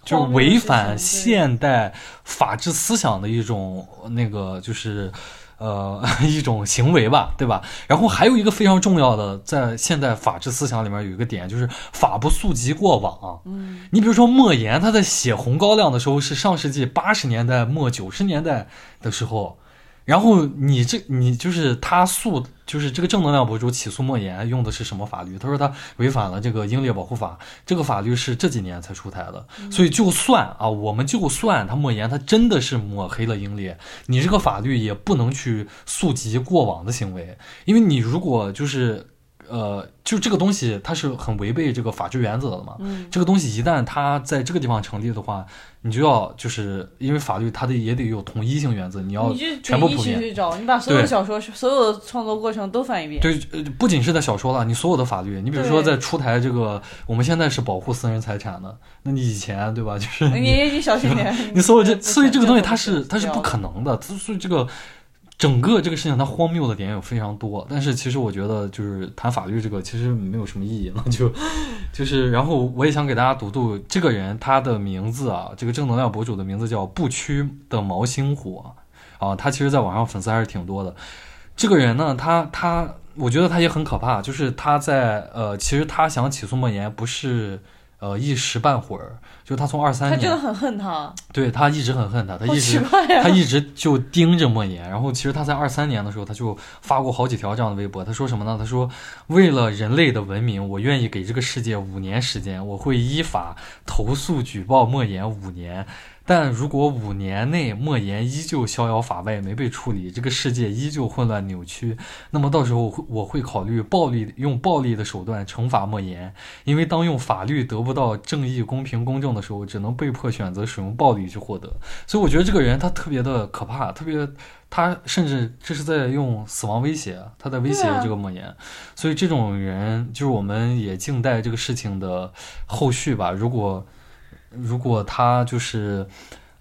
就是违反现代法治思想的一种那个，就是，呃，一种行为吧，对吧？然后还有一个非常重要的，在现代法治思想里面有一个点，就是法不溯及过往。嗯你比如说莫言，他在写《红高粱》的时候是上世纪八十年代末九十年代的时候，然后你这你就是他诉，就是这个正能量博主起诉莫言用的是什么法律？他说他违反了这个英烈保护法，这个法律是这几年才出台的，所以就算啊，我们就算他莫言他真的是抹黑了英烈，你这个法律也不能去溯及过往的行为，因为你如果就是。呃，就这个东西，它是很违背这个法治原则的嘛。嗯这个东西一旦它在这个地方成立的话，你就要就是因为法律它的也得有统一性原则，你要全部普遍。去找，你把所有的小说、所有的创作过程都翻一遍。对，呃，不仅是在小说了，你所有的法律，你比如说在出台这个，我们现在是保护私人财产的，那你以前对吧？就是你你小心点。你所有这，不所以这个东西它是它是不可能的，所以这个整个这个事情它荒谬的点有非常多，但是其实我觉得就是谈法律这个其实没有什么意义了，就就是然后我也想给大家读读这个人他的名字啊，这个正能量博主的名字叫不屈的毛星火啊，他其实在网上粉丝还是挺多的。这个人呢，他他我觉得他也很可怕，就是他在呃，其实他想起诉莫言不是。呃，一时半会儿，就他从二三年，他真的很恨他，对他一直很恨他，他一直他一直就盯着莫言。然后其实他在二三年的时候，他就发过好几条这样的微博。他说什么呢？他说为了人类的文明，我愿意给这个世界五年时间，我会依法投诉举报莫言五年。但如果五年内莫言依旧逍遥法外，没被处理，这个世界依旧混乱扭曲，那么到时候我会考虑暴力用暴力的手段惩罚莫言，因为当用法律得不到正义、公平、公正的时候，只能被迫选择使用暴力去获得。所以我觉得这个人他特别的可怕，特别他甚至这是在用死亡威胁，他在威胁这个莫言。所以这种人就是我们也静待这个事情的后续吧。如果如果他就是，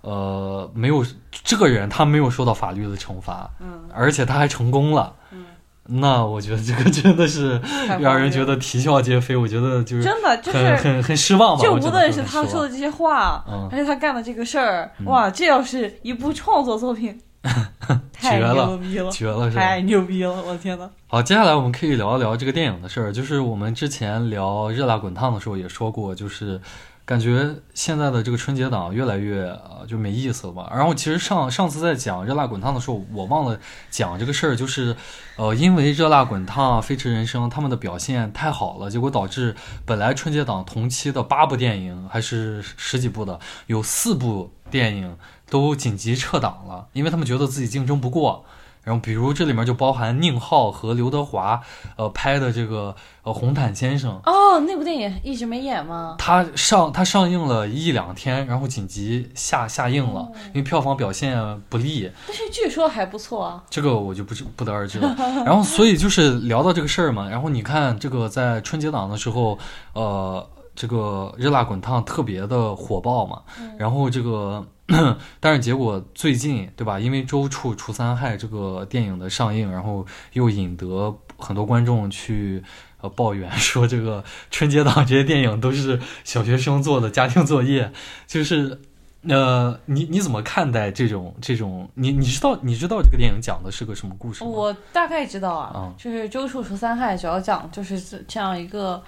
呃，没有这个人，他没有受到法律的惩罚，嗯，而且他还成功了，嗯，那我觉得这个真的是让人觉得啼笑皆非。我觉得就是真的就是很很很失望吧。就无论是他说的这些话，还是他干的这个事儿，哇，这要是一部创作作品，太牛逼了，绝了，太牛逼了！我的天呐。好，接下来我们可以聊一聊这个电影的事儿。就是我们之前聊《热辣滚烫》的时候也说过，就是。感觉现在的这个春节档越来越呃就没意思了吧？然后其实上上次在讲《热辣滚烫》的时候，我忘了讲这个事儿，就是，呃，因为《热辣滚烫》《飞驰人生》他们的表现太好了，结果导致本来春节档同期的八部电影还是十几部的，有四部电影都紧急撤档了，因为他们觉得自己竞争不过。然后，比如这里面就包含宁浩和刘德华，呃，拍的这个呃《红毯先生》哦，那部电影一直没演吗？他上他上映了一两天，然后紧急下下映了，因为票房表现不利。但是据说还不错啊。这个我就不知不得而知了。然后，所以就是聊到这个事儿嘛。然后你看，这个在春节档的时候，呃，这个热辣滚烫特别的火爆嘛。然后这个。但是结果最近，对吧？因为周处除三害这个电影的上映，然后又引得很多观众去呃抱怨 说，这个春节档这些电影都是小学生做的家庭作业。就是呃，你你怎么看待这种这种？你你知道你知道这个电影讲的是个什么故事吗？我大概知道啊，就是周处除三害，主要讲就是这样一个。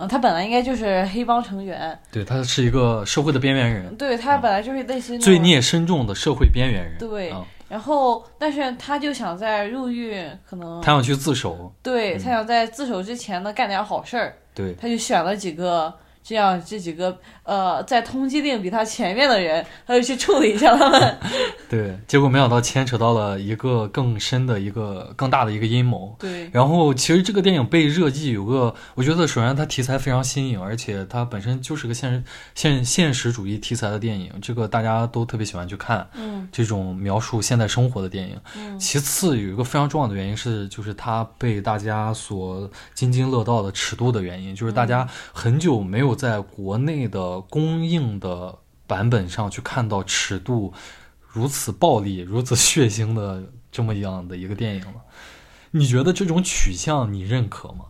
嗯，他本来应该就是黑帮成员，对他是一个社会的边缘人，对他本来就是类似罪孽深重的社会边缘人，对，然后但是他就想在入狱，可能他想去自首，对他想在自首之前呢干点好事儿，对，他就选了几个。这样这几个呃，在通缉令比他前面的人，他就去处理一下他们。对，结果没想到牵扯到了一个更深的一个更大的一个阴谋。对。然后其实这个电影被热议，有个我觉得首先它题材非常新颖，而且它本身就是个现实现现实主义题材的电影，这个大家都特别喜欢去看。嗯。这种描述现代生活的电影。嗯。其次有一个非常重要的原因是，就是它被大家所津津乐道的尺度的原因，就是大家很久没有。在国内的供应的版本上去看到尺度如此暴力、如此血腥的这么样的一个电影了，你觉得这种取向你认可吗？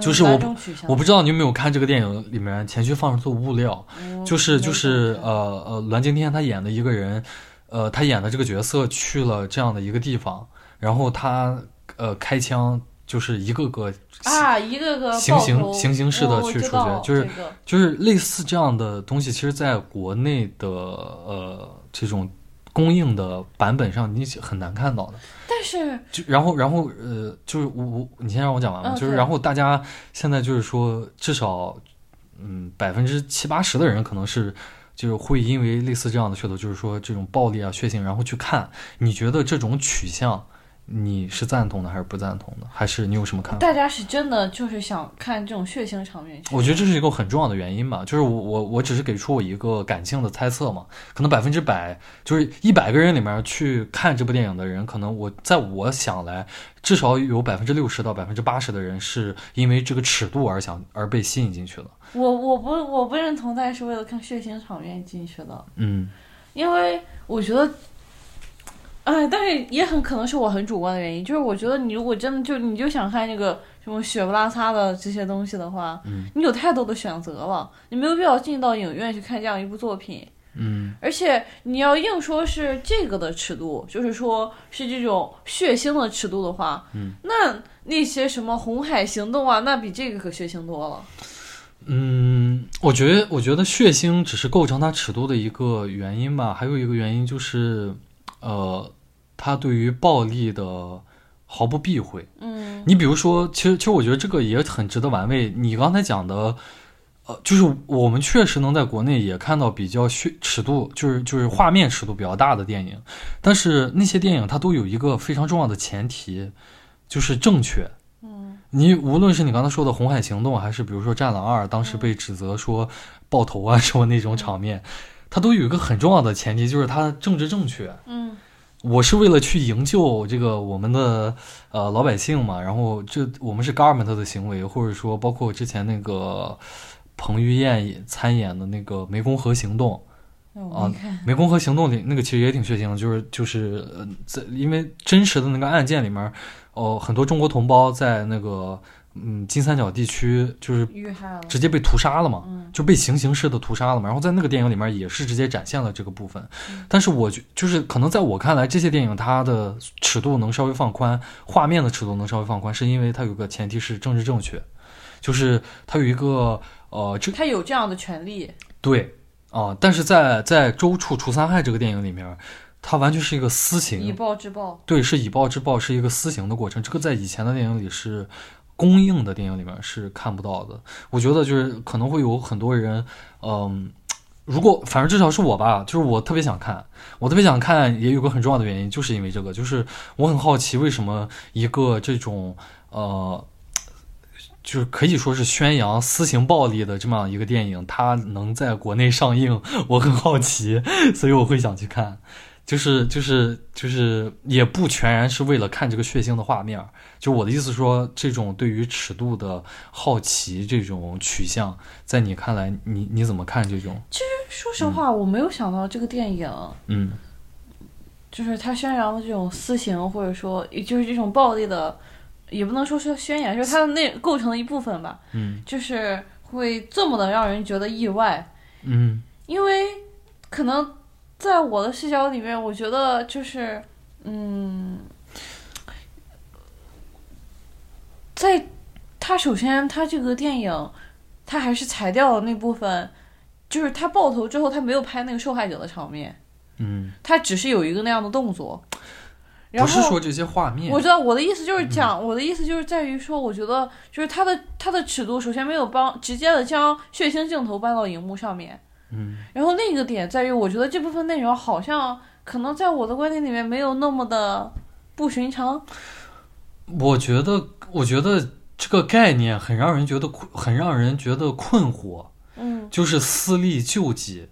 就是我我不知道你有没有看这个电影里面前期放出的物料，就是就是呃呃栾京天他演的一个人，呃他演的这个角色去了这样的一个地方，然后他呃开枪。就是一个个啊，一个个行刑行刑式的去处决，就是就是类似这样的东西，其实在国内的呃这种公映的版本上，你很难看到的。但是，就然后然后呃，就是我我你先让我讲完吧。就是然后大家现在就是说，至少嗯百分之七八十的人可能是就是会因为类似这样的噱头，就是说这种暴力啊血腥，然后去看。你觉得这种取向？你是赞同的还是不赞同的？还是你有什么看法？大家是真的就是想看这种血腥场面？我觉得这是一个很重要的原因吧。就是我我我只是给出我一个感性的猜测嘛。可能百分之百就是一百个人里面去看这部电影的人，可能我在我想来，至少有百分之六十到百分之八十的人是因为这个尺度而想而被吸引进去的。我我不我不认同，大家是为了看血腥场面进去的。嗯，因为我觉得。哎，但是也很可能是我很主观的原因，就是我觉得你如果真的就你就想看那个什么血不拉擦的这些东西的话，嗯，你有太多的选择了，你没有必要进到影院去看这样一部作品。嗯，而且你要硬说是这个的尺度，就是说是这种血腥的尺度的话，嗯，那那些什么红海行动啊，那比这个可血腥多了。嗯，我觉得，我觉得血腥只是构成它尺度的一个原因吧，还有一个原因就是，呃，他对于暴力的毫不避讳。嗯你比如说，其实其实我觉得这个也很值得玩味。你刚才讲的，呃，就是我们确实能在国内也看到比较血尺度，就是就是画面尺度比较大的电影，但是那些电影它都有一个非常重要的前提，就是正确。嗯你无论是你刚才说的《红海行动》，还是比如说《战狼二》，当时被指责说爆头啊什么那种场面，它都有一个很重要的前提，就是它政治正确。嗯我是为了去营救这个我们的呃老百姓嘛，然后这我们是 government 的行为，或者说包括之前那个彭于晏参演的那个《湄公河行动》，那我没看。《湄公河行动》里那个其实也挺血腥的，就是就是呃，在因为真实的那个案件里面，哦、很多中国同胞在那个嗯金三角地区就是遇害了。直接被屠杀了嘛，嗯就被行刑式的屠杀了嘛。然后在那个电影里面也是直接展现了这个部分，嗯但是我觉就是可能在我看来，这些电影它的尺度能稍微放宽，画面的尺度能稍微放宽，是因为它有个前提是政治正确，就是它有一个呃这它有这样的权利。对啊、但是在在《周处除三害》这个电影里面，它完全是一个私刑，以暴制暴。对，是以暴制暴，是一个私刑的过程。这个在以前的电影里是公映的电影里面是看不到的。我觉得就是可能会有很多人，嗯，如果反正至少是我吧，就是我特别想看，我特别想看，也有个很重要的原因，就是因为这个，就是我很好奇为什么一个这种呃。就是可以说是宣扬私刑暴力的这么样一个电影，它能在国内上映，我很好奇，所以我会想去看。就是就是就是也不全然是为了看这个血腥的画面，就我的意思说，这种对于尺度的好奇这种取向，在你看来，你你怎么看这种？其实说实话，我没有想到这个电影嗯。就是他宣扬的这种私刑，或者说就是这种暴力的，也不能说是宣言，就是它的那构成的一部分吧，嗯。就是会这么的让人觉得意外。嗯。因为可能在我的视角里面，我觉得就是，嗯，在他首先他这个电影，他还是裁掉了那部分，就是他爆头之后，他没有拍那个受害者的场面，嗯，他只是有一个那样的动作。然不后是说这些画面，我知道我的意思就是讲，我的意思就是在于说，我觉得就是他的他的尺度，首先没有帮直接的将血腥镜头搬到荧幕上面，嗯然后另一个点在于，我觉得这部分内容好像可能在我的观点里面没有那么的不寻常。我觉得我觉得这个概念很让人觉得困很让人觉得困惑，嗯就是私利救济。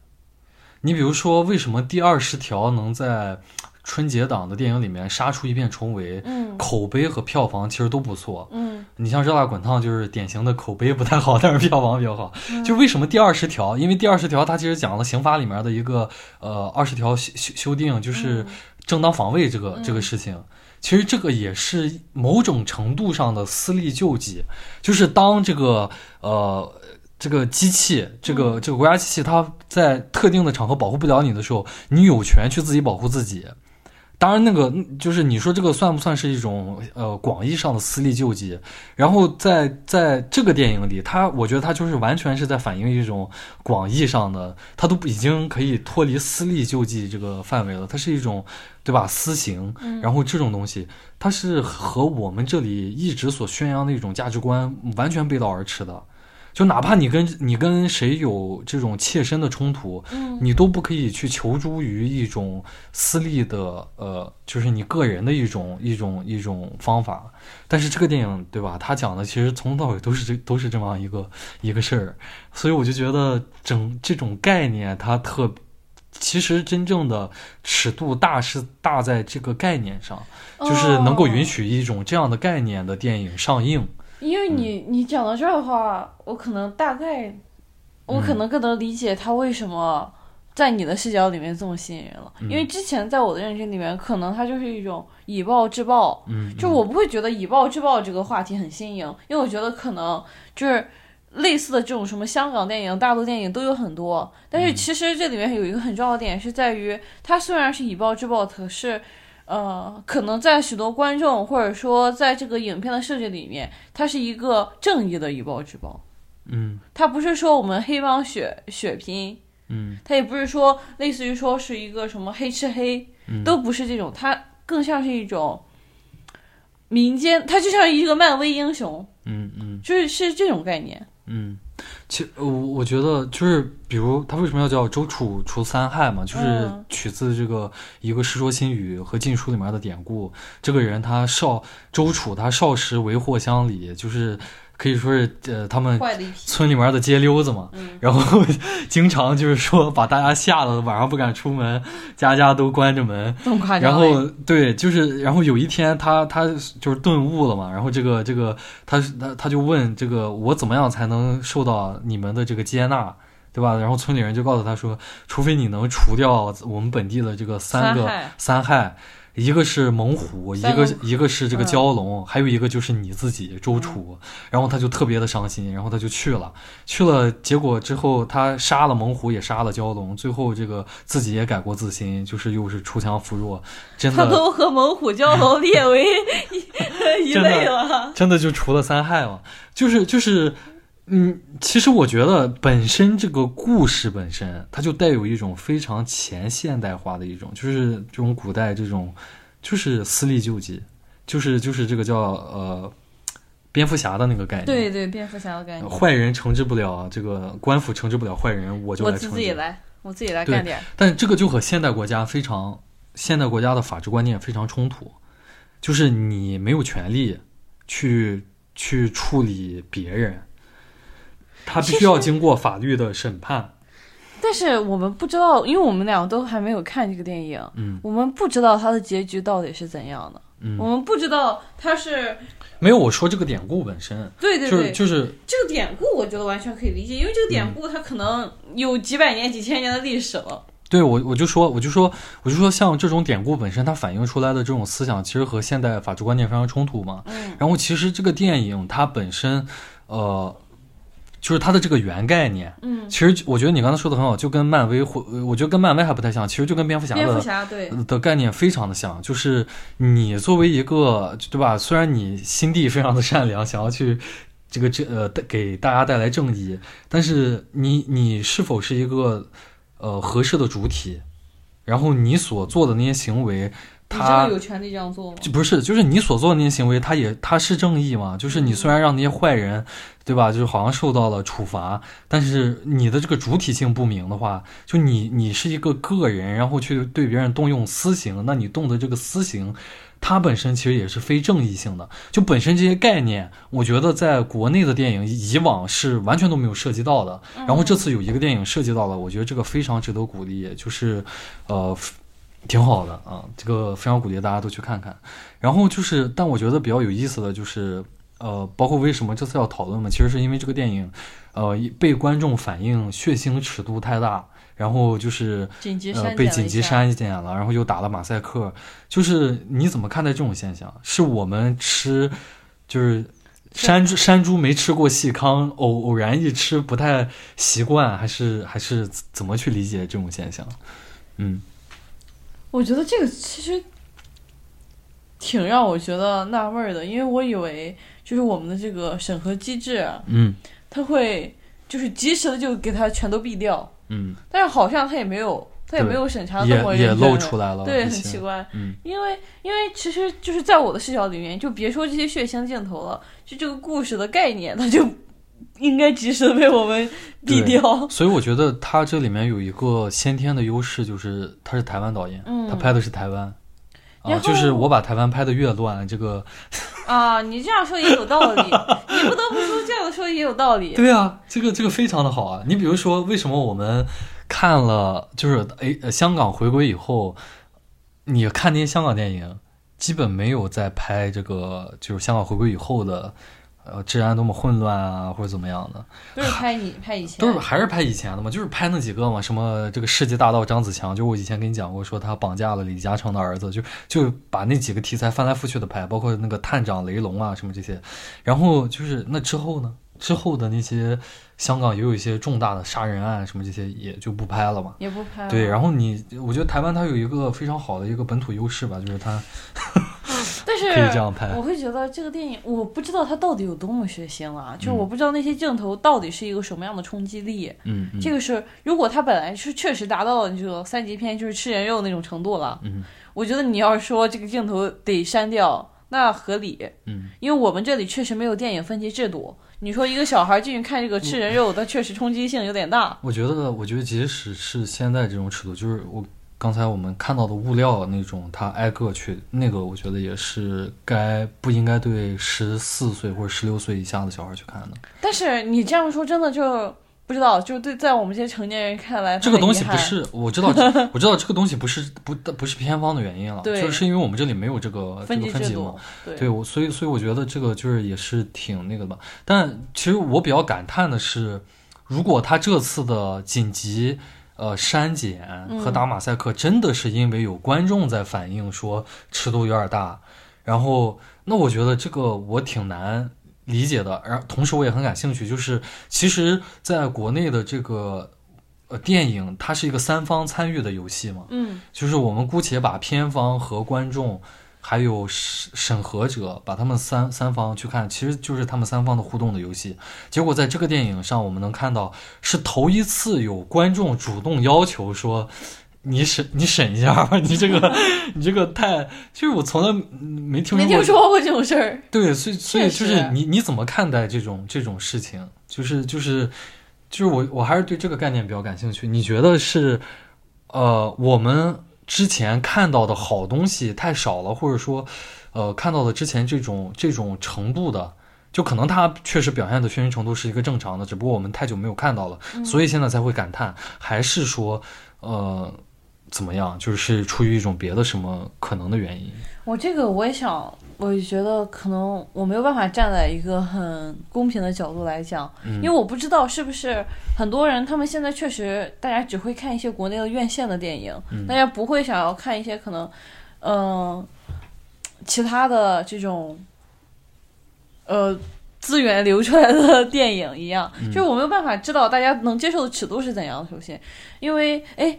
你比如说，为什么第二十条能在春节档的电影里面杀出一片重围？嗯口碑和票房其实都不错。嗯你像《热辣滚烫》就是典型的口碑不太好，但是票房比较好。嗯就为什么第二十条？因为第二十条它其实讲了刑法里面的一个呃二十条修修修订，就是正当防卫这个、嗯这个事情。其实这个也是某种程度上的私利救济，就是当这个呃这个机器，这个这个国家机器，它在特定的场合保护不了你的时候，你有权去自己保护自己。当然，那个嗯就是你说这个算不算是一种呃广义上的私利救济？然后在在这个电影里，它我觉得它就是完全是在反映一种广义上的，它都已经可以脱离私利救济这个范围了，它是一种对吧私刑，嗯然后这种东西，它是和我们这里一直所宣扬的一种价值观完全背道而驰的。就哪怕你跟你跟谁有这种切身的冲突，嗯你都不可以去求助于一种私利的，呃，就是你个人的一种一种一种方法。但是这个电影，对吧？他讲的其实从头到尾都是这都是这么样一个一个事儿，所以我就觉得整这种概念它特，其实真正的尺度大是大在这个概念上，就是能够允哦许一种这样的概念的电影上映。因为你你讲到这儿的话，我可能大概，我可能更能理解他为什么在你的视角里面这么吸引人了，因为之前在我的认知里面，可能它就是一种以暴制暴，嗯，就我不会觉得以暴制暴这个话题很新颖，因为我觉得可能就是类似的这种什么香港电影、大陆电影都有很多，但是其实这里面有一个很重要的点是在于，它虽然是以暴制暴，可是。呃，可能在许多观众或者说在这个影片的设计里面，它是一个正义的以暴制暴。嗯，它不是说我们黑帮血血拼，嗯，它也不是说类似于说是一个什么黑吃黑，都不是这种，它更像是一种民间，它就像一个漫威英雄，嗯嗯，就是是这种概念。嗯，其我我觉得就是，比如他为什么要叫周楚除三害嘛，就是取自这个一个《世说新语》和《晋书》里面的典故。这个人他少周楚，他少时为祸乡里，就是。可以说是呃，他们村里面的街溜子嘛，然后经常就是说把大家吓得晚上不敢出门，家家都关着门。然后对，就是然后有一天他他就是顿悟了嘛，然后这个这个他他他就问这个我怎么样才能受到你们的这个接纳，对吧？然后村里人就告诉他说，除非你能除掉我们本地的这个三个三害。一个是猛虎，一个一个是这个蛟龙，还有一个就是你自己周楚，然后他就特别的伤心，然后他就去了，去了，结果之后他杀了猛虎，也杀了蛟龙，最后这个自己也改过自新，就是又是锄强扶弱，真的，他都和猛虎、蛟龙列为 一类了，真的就除了三害了，就是就是。嗯，其实我觉得本身这个故事本身，它就带有一种非常前现代化的一种，就是这种古代这种，就是私利救济，就是就是这个叫呃，蝙蝠侠的那个概念。对对，蝙蝠侠的概念。坏人惩治不了这个官府惩治不了坏人，我就来惩治。我自己来，我自己来干点。但这个就和现代国家非常，现代国家的法治观念非常冲突，就是你没有权利去去处理别人。他必须要经过法律的审判，但是我们不知道，因为我们两个都还没有看这个电影，嗯，我们不知道它的结局到底是怎样的，嗯，我们不知道它是没有我说这个典故本身，对对对，就是。这个典故，我觉得完全可以理解，因为这个典故它可能有几百年、几千年的历史了。对我，我就说，我就说，我就说，像这种典故本身，它反映出来的这种思想，其实和现代法治观念非常冲突嘛。嗯，然后其实这个电影它本身，呃。就是它的这个原概念，嗯，其实我觉得你刚才说的很好，就跟漫威或我觉得跟漫威还不太像，其实就跟蝙蝠侠的蝙蝠侠对的概念非常的像，就是你作为一个对吧？虽然你心地非常的善良，想要去这个这呃给大家带来正义，但是你你是否是一个呃合适的主体？然后你所做的那些行为。他有权利这样做吗？不是，就是你所做的那些行为，他也他是正义嘛？就是你虽然让那些坏人，对吧？就是好像受到了处罚，但是你的这个主体性不明的话，就你你是一个个人，然后去对别人动用私刑，那你动的这个私刑，它本身其实也是非正义性的。就本身这些概念，我觉得在国内的电影以往是完全都没有涉及到的。然后这次有一个电影涉及到了，我觉得这个非常值得鼓励，就是呃。挺好的啊，这个非常鼓励大家都去看看。然后就是，但我觉得比较有意思的就是，呃，包括为什么这次要讨论嘛，其实是因为这个电影，呃，被观众反映血腥尺度太大，然后就是呃被紧急删减了，然后又打了马赛克。就是你怎么看待这种现象？是我们吃就是山猪山猪没吃过细糠，偶偶然一吃不太习惯，还是还是怎么去理解这种现象？嗯。我觉得这个其实挺让我觉得纳闷的，因为我以为就是我们的这个审核机制，嗯，他会就是及时的就给他全都毙掉，嗯，但是好像他也没有，他也没有审查那么也露出来了，对，很奇怪，嗯，因为因为其实就是在我的视角里面，就别说这些血腥镜头了，就这个故事的概念，它就。应该及时被我们毙掉。所以我觉得他这里面有一个先天的优势，就是他是台湾导演，他拍的是台湾，啊，就是我把台湾拍的越乱，这个 啊，你这样说也有道理，你不得不说这样说也有道理。对啊，这个这个非常的好啊。你比如说，为什么我们看了就是哎香港回归以后，你看那些香港电影，基本没有在拍这个就是香港回归以后的。呃治安多么混乱啊，或者怎么样的。都是拍你拍以前，都是还是拍以前的嘛，就是拍那几个嘛，什么这个世纪大盗张子强，就我以前跟你讲过，说他绑架了李嘉诚的儿子，就就把那几个题材翻来覆去的拍，包括那个探长雷龙啊什么这些，然后就是那之后呢，之后的那些香港也有一些重大的杀人案什么这些也就不拍了嘛，也不拍了。对，然后你我觉得台湾它有一个非常好的一个本土优势吧，就是它 可以这样拍我会觉得这个电影，我不知道它到底有多么血腥啊，就是嗯我不知道那些镜头到底是一个什么样的冲击力。嗯嗯这个是，如果它本来是确实达到了这个三级片就是吃人肉那种程度了，嗯我觉得你要是说这个镜头得删掉，那合理，嗯，因为我们这里确实没有电影分级制度。你说一个小孩进去看这个吃人肉，它确实冲击性有点大。我觉得，我觉得即使是现在这种尺度，就是我刚才我们看到的物料那种，他挨个去那个，我觉得也是该不应该对十四岁或者十六岁以下的小孩去看的。但是你这样说，真的就不知道，就对在我们这些成年人看来，这个东西不是，我知道，我知道这个东西不是不不是偏方的原因了，就是因为我们这里没有这个这分个分级嘛对，我所以所以我觉得这个就是也是挺那个的吧。但其实我比较感叹的是，如果他这次的紧急呃删减和打马赛克真的是因为有观众在反映说尺度有点大，然后那我觉得这个我挺难理解的。然后同时我也很感兴趣，就是其实在国内的这个。呃，电影它是一个三方参与的游戏嘛，嗯就是我们姑且把片方和观众，还有审审核者，把他们三三方去看，其实就是他们三方的互动的游戏。结果在这个电影上，我们能看到是头一次有观众主动要求说。你审你审一下吧，你这个你这个太，就是我从来没听说过听说过这种事儿。对，所以所以就是你你怎么看待这种这种事情？就是就是就是我我还是对这个概念比较感兴趣。你觉得是呃我们之前看到的好东西太少了，或者说呃看到的之前这种这种程度的？就可能它确实表现的宣传程度是一个正常的，只不过我们太久没有看到了，所以现在才会感叹，还是说，呃，怎么样？就是出于一种别的什么可能的原因？我这个我也想，我也觉得可能我没有办法站在一个很公平的角度来讲，嗯因为我不知道是不是很多人他们现在确实大家只会看一些国内的院线的电影，嗯大家不会想要看一些可能，嗯、其他的这种，呃。资源流出来的 电影一样，嗯就是我没有办法知道大家能接受的尺度是怎样的。首先，因为哎，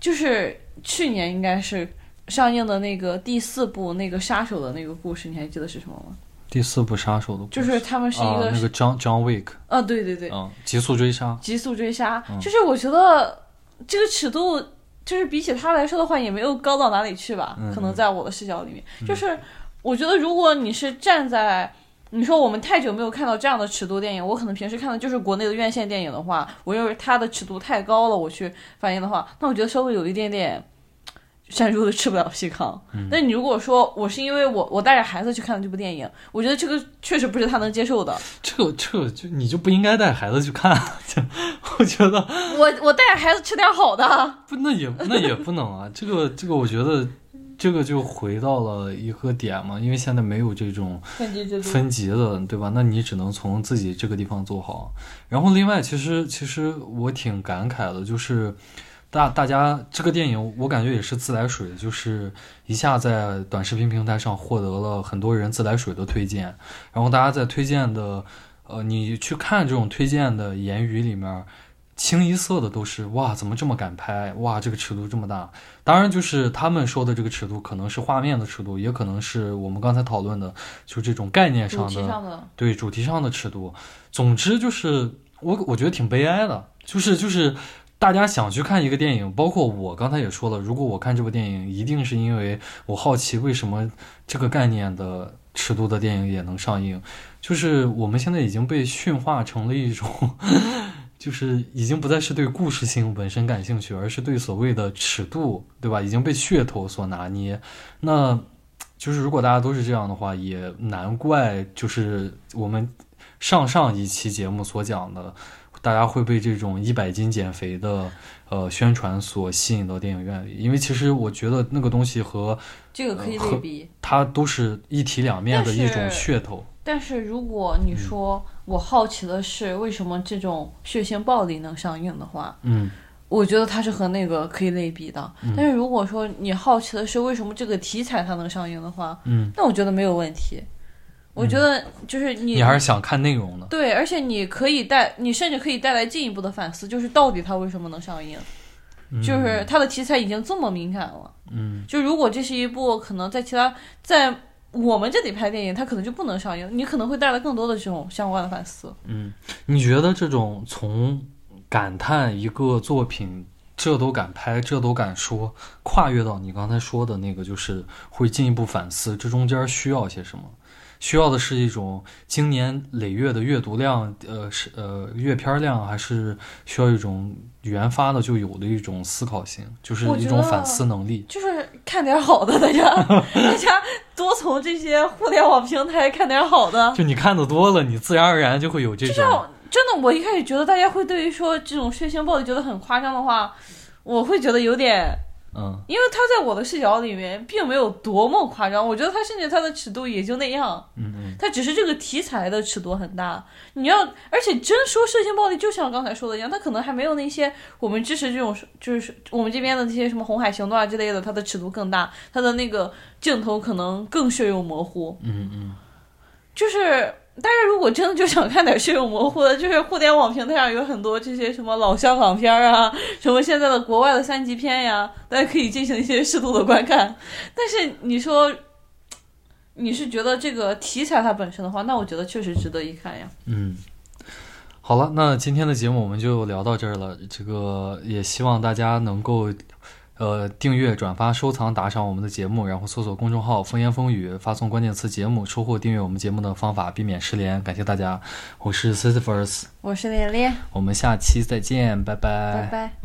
就是去年应该是上映的那个第四部那个杀手的那个故事，你还记得是什么吗？第四部杀手的故事。就是他们是一个，啊、那个 John John Wick，啊，对对对，嗯，极速追杀，极速追杀，嗯。就是我觉得这个尺度，就是比起他来说的话，也没有高到哪里去吧。嗯可能在我的视角里面，就是我觉得如果你是站在你说我们太久没有看到这样的尺度电影，我可能平时看的就是国内的院线电影的话，我认为它的尺度太高了，我去反映的话，那我觉得稍微有一点点。山猪都吃不了细糠，嗯你如果说我是因为我我带着孩子去看的这部电影，我觉得这个确实不是他能接受的。这个这个就你就不应该带孩子去看，我觉得我我带着孩子吃点好的，不，那也那也不能啊，这个这个我觉得这个就回到了一个点嘛，因为现在没有这种分级制度。分级的，对吧？那你只能从自己这个地方做好。然后另外，其实其实我挺感慨的，就是大大家这个电影，我感觉也是自来水，就是一下在短视频平台上获得了很多人自来水的推荐，然后大家在推荐的，呃，你去看这种推荐的言语里面。清一色的都是哇，怎么这么敢拍？哇，这个尺度这么大。当然，就是他们说的这个尺度，可能是画面的尺度，也可能是我们刚才讨论的，就这种概念上的题上的，对主题上的尺度。总之就是我我觉得挺悲哀的，就是就是大家想去看一个电影，包括我刚才也说了，如果我看这部电影，一定是因为我好奇为什么这个概念的尺度的电影也能上映。就是我们现在已经被驯化成了一种。就是已经不再是对故事性本身感兴趣，而是对所谓的尺度，对吧？已经被噱头所拿捏。那就是如果大家都是这样的话，也难怪就是我们上上一期节目所讲的，大家会被这种一百斤减肥的呃宣传所吸引到电影院里。因为其实我觉得那个东西和这个可以呃类比。它都是一体两面的一种噱头。但是如果你说我好奇的是为什么这种血腥暴力能上映的话，嗯我觉得它是和那个可以类比的。但是如果说你好奇的是为什么这个题材它能上映的话，嗯，那我觉得没有问题。我觉得就是你，你还是想看内容的。对，而且你可以带，你甚至可以带来进一步的反思，就是到底它为什么能上映？就是它的题材已经这么敏感了。嗯，就如果这是一部可能在其他在我们这里拍电影，它可能就不能上映，你可能会带来更多的这种相关的反思。嗯，你觉得这种从感叹一个作品这都敢拍，这都敢说，跨越到你刚才说的那个，就是会进一步反思，这中间需要些什么？需要的是一种经年累月的阅读量，呃，是呃阅片量，还是需要一种原发的就有的一种思考性，就是一种反思能力。就是看点好的，大家大家多从这些互联网平台看点好的。就你看的多了，你自然而然就会有这种。真的，我一开始觉得大家会对于说这种血腥暴力觉得很夸张的话，我会觉得有点，嗯，因为他在我的视角里面并没有多么夸张，我觉得他甚至他的尺度也就那样，嗯嗯，他只是这个题材的尺度很大。你要，而且真说血腥暴力，就像刚才说的一样，他可能还没有那些我们支持这种，就是我们这边的那些什么红海行动啊之类的，它的尺度更大，它的那个镜头可能更血肉模糊。嗯嗯，就是。大家如果真的就想看点血肉模糊的，就是互联网平台上有很多这些什么老香港片啊，什么现在的国外的三级片呀，大家可以进行一些适度的观看。但是你说你是觉得这个题材它本身的话，那我觉得确实值得一看呀。嗯，好了，那今天的节目我们就聊到这儿了。这个也希望大家能够。呃，订阅、转发、收藏、打赏我们的节目，然后搜索公众号“风言风语”，发送关键词“节目”，收获订阅我们节目的方法，避免失联。感谢大家，我是 Sisyphus，我是连连，我们下期再见，拜拜，拜拜。